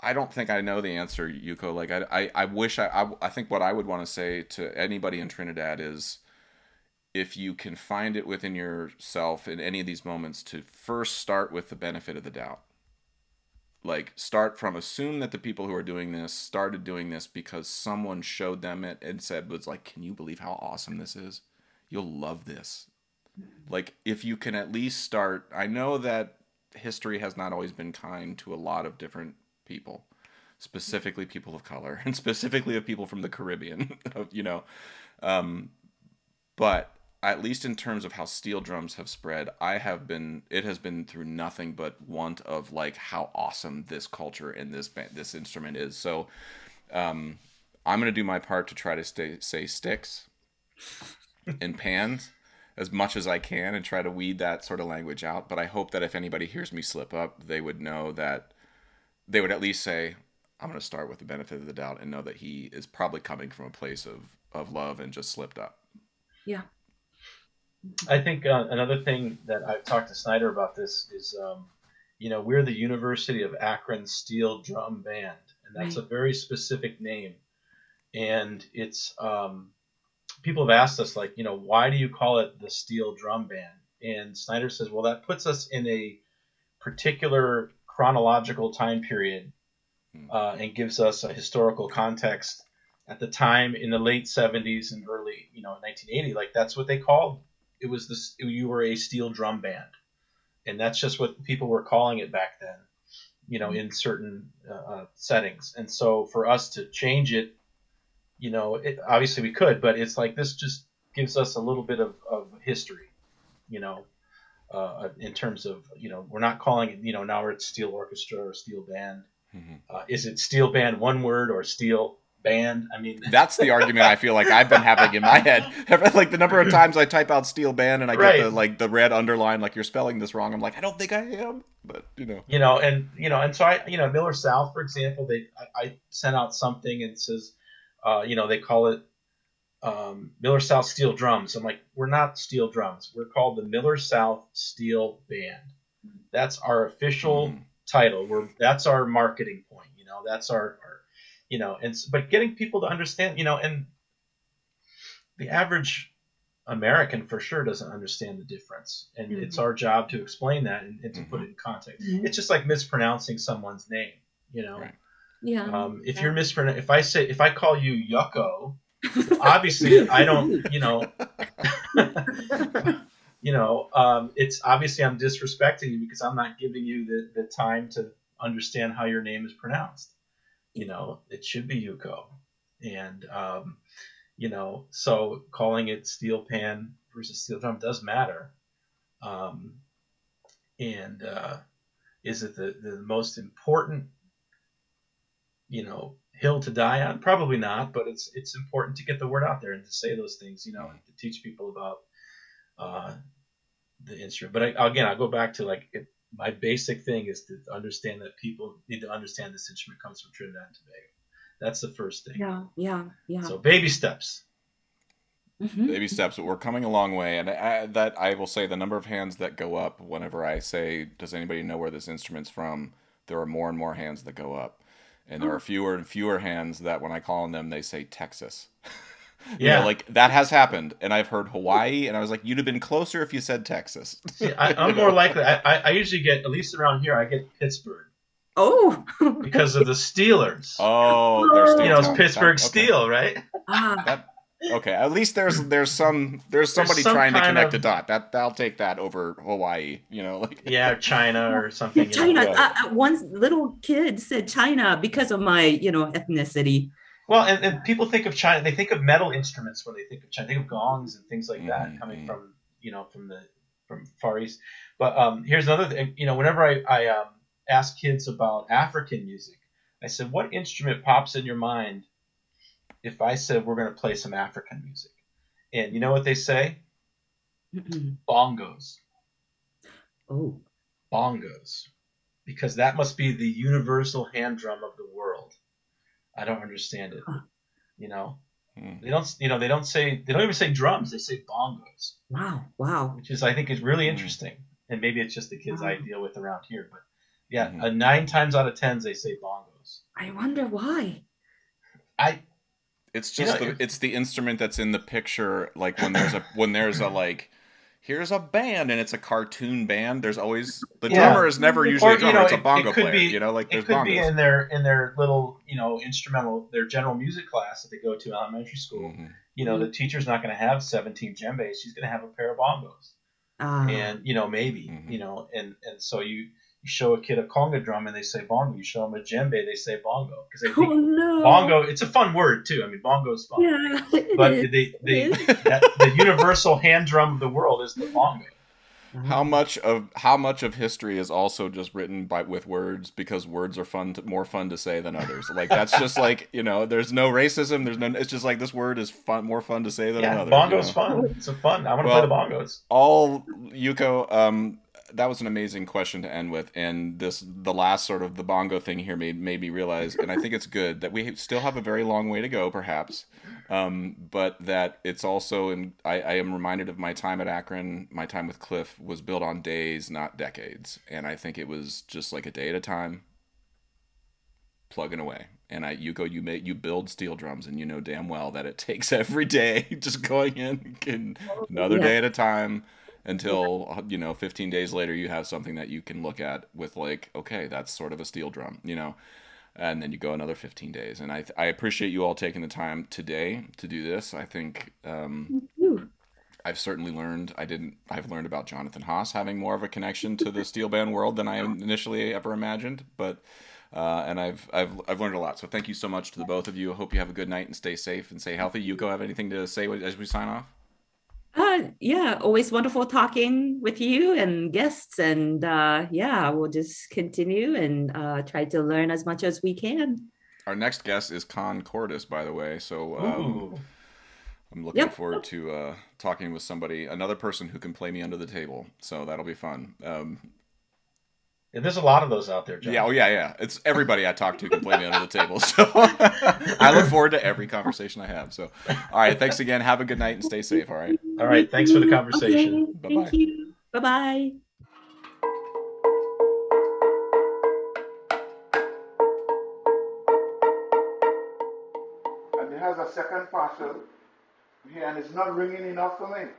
I don't think I know the answer, Yuko. Like I, I, I wish I, I, I think what I would want to say to anybody in Trinidad is, if you can find it within yourself in any of these moments, to first start with the benefit of the doubt. Like start from assume that the people who are doing this started doing this because someone showed them it and said was like, can you believe how awesome this is? You'll love this. Like if you can at least start. I know that history has not always been kind to a lot of different people, specifically people of color, and specifically of people from the Caribbean. you know, um, but at least in terms of how steel drums have spread, I have been it has been through nothing but want of like how awesome this culture and this band, this instrument is. So, um, I'm gonna do my part to try to stay say sticks and pans as much as I can and try to weed that sort of language out. But I hope that if anybody hears me slip up, they would know that they would at least say, I'm going to start with the benefit of the doubt and know that he is probably coming from a place of, of love and just slipped up. Yeah. I think uh, another thing that I've talked to Snider about this is, um, you know, we're the University of Akron Steel Drum Band, and that's right. a very specific name. And it's, um, people have asked us, like, you know, why do you call it the Steel Drum Band? And Snider says, well, that puts us in a particular chronological time period hmm. uh, and gives us a historical context. At the time in the late 70s and early, you know, 1980, like that's what they called it. Was this you were a steel drum band, and that's just what people were calling it back then, you know, in certain uh, uh settings. And so for us to change it you know, it, obviously we could, but it's like this just gives us a little bit of, of history, you know, uh, in terms of, you know, we're not calling it, you know, now we're at steel orchestra or steel band. Mm-hmm. Uh, is it steel band one word or steel band? I mean, that's the argument I feel like I've been having in my head. like the number of times I type out steel band and I right. get the like the red underline, like you're spelling this wrong. I'm like, I don't think I am, but you know, you know, and you know, and so I, you know, Miller South, for example, they I, I sent out something and says uh, you know, they call it um, Miller South Steel Drums. I'm like, we're not steel drums. We're called the Miller South Steel Band. That's our official mm. title. We're that's our marketing point. You know, that's our, our, you know, and but getting people to understand, you know, and the average American for sure doesn't understand the difference, and mm-hmm. it's our job to explain that and, and to mm-hmm. put it in context. Mm-hmm. It's just like mispronouncing someone's name, you know. Right. Yeah. Um, if you're mispronouncing, if I say, if I call you Yucko, obviously I don't, you know, you know, um, it's obviously I'm disrespecting you because I'm not giving you the, the time to understand how your name is pronounced. You know, it should be Yuko, and um, you know, so calling it steel pan versus steel drum does matter. Um, and uh, is it the, the most important you know hill to die on? Probably not, but it's it's important to get the word out there and to say those things, you know, and to teach people about uh, the instrument. But I, again, I'll go back to like it, my basic thing is to understand that people need to understand this instrument comes from Trinidad and Tobago. That's the first thing. Yeah, yeah, yeah. So baby steps. Mm-hmm. Baby steps, but we're coming a long way, and I, that I will say the number of hands that go up whenever I say, "Does anybody know where this instrument's from?" There are more and more hands that go up and there are fewer and fewer hands that when I call on them they say Texas. yeah, know, like that has happened, and I've heard Hawaii, and I was like, you'd have been closer if you said Texas. See, I, am more likely. I, I usually get at least around here. I get Pittsburgh. Oh, because of the Steelers. Oh, they're you know, it's Pittsburgh okay. Steel, right? Ah. That, Okay, at least there's there's some there's somebody there's some trying to connect of, the dot. That I'll take that over Hawaii. You know, like yeah, China or something. China. Uh, uh, one little kid said China because of my you know ethnicity. Well, and, and people think of China. They think of metal instruments when they think of China. They think of gongs and things like that mm-hmm. coming from you know from the from Far East. But um, here's another thing. You know, whenever I I um, ask kids about African music, I said, "What instrument pops in your mind if I said we're going to play some African music. And you know what they say? Bongos. Oh. Bongos. Because that must be the universal hand drum of the world. I don't understand it. You know? Hmm. They don't you know, they don't say they don't even say drums, they say bongos. Wow, wow. Which is I think is really hmm. interesting. And maybe it's just the kids wow. I deal with around here, but yeah, mm-hmm. uh, nine times out of ten they say bongos. I wonder why. I It's You just know, the it's the instrument that's in the picture. Like when there's a when there's a like. Here's a band, and it's a cartoon band. There's always the Yeah. drummer is never usually Or, a drummer. know, it's a bongo it player. Be, you know, like there's it could be bongos. in their in their little you know instrumental their general music class that they go to in elementary school. Mhm. You know, the teacher's not going to have 17 djembes. She's going to have a pair of bongos, Ah, and you know maybe Mhm. you know, and and so you you show a kid a conga drum and they say bongo. You show them a djembe, they say bongo because they oh no. bongo. It's a fun word too. I mean, bongo is fun. Yeah. it But is. they, they, It is. that, the universal hand drum of the world is the bongo. How much of how much of history is also just written by with words because words are fun to, more fun to say than others. Like that's just like you know, there's no racism. There's no. It's just like this word is fun, more fun to say than Yeah, another. bongo's you know? fun. It's a fun. I want to Well- play the bongos. all Yuko, um, that was an amazing question to end with, and this the last sort of the bongo thing here made made me realize, and I think it's good that we still have a very long way to go, perhaps, um, but that it's also, and I, I am reminded of my time at Akron, my time with Cliff was built on days, not decades, and I think it was just like a day at a time, plugging away. And I, Yuko, you make you build steel drums, and you know damn well that it takes every day just going in another Yeah. day at a time until you know 15 days later you have something that you can look at with like okay that's sort of a steel drum you know and then you go another 15 days and i i appreciate you all taking the time today to do this i think um I've certainly learned. I didn't. I've learned about Jonathan Haas having more of a connection to the steel band world than I initially ever imagined. But uh, and I've I've I've learned a lot. So thank you so much to the both of you. I hope you have a good night and stay safe and stay healthy. Yuko, have anything to say as we sign off? Uh, yeah, always wonderful talking with you and guests. And uh, yeah, we'll just continue and uh, try to learn as much as we can. Our next guest is Con Cordis, by the way. So um, I'm looking Yep. forward to uh, talking with somebody, another person who can play me under the table. So that'll be fun. Um, Yeah, there's a lot of those out there, John. yeah, oh yeah, yeah. It's everybody I talk to can play me under the table. So I look forward to every conversation I have. So, all right, thanks again. Have a good night and stay safe. All right. All right, thanks for the conversation. Okay, Bye-bye. Thank you. Bye bye. And it has a second parcel here, and it's not ringing enough for me.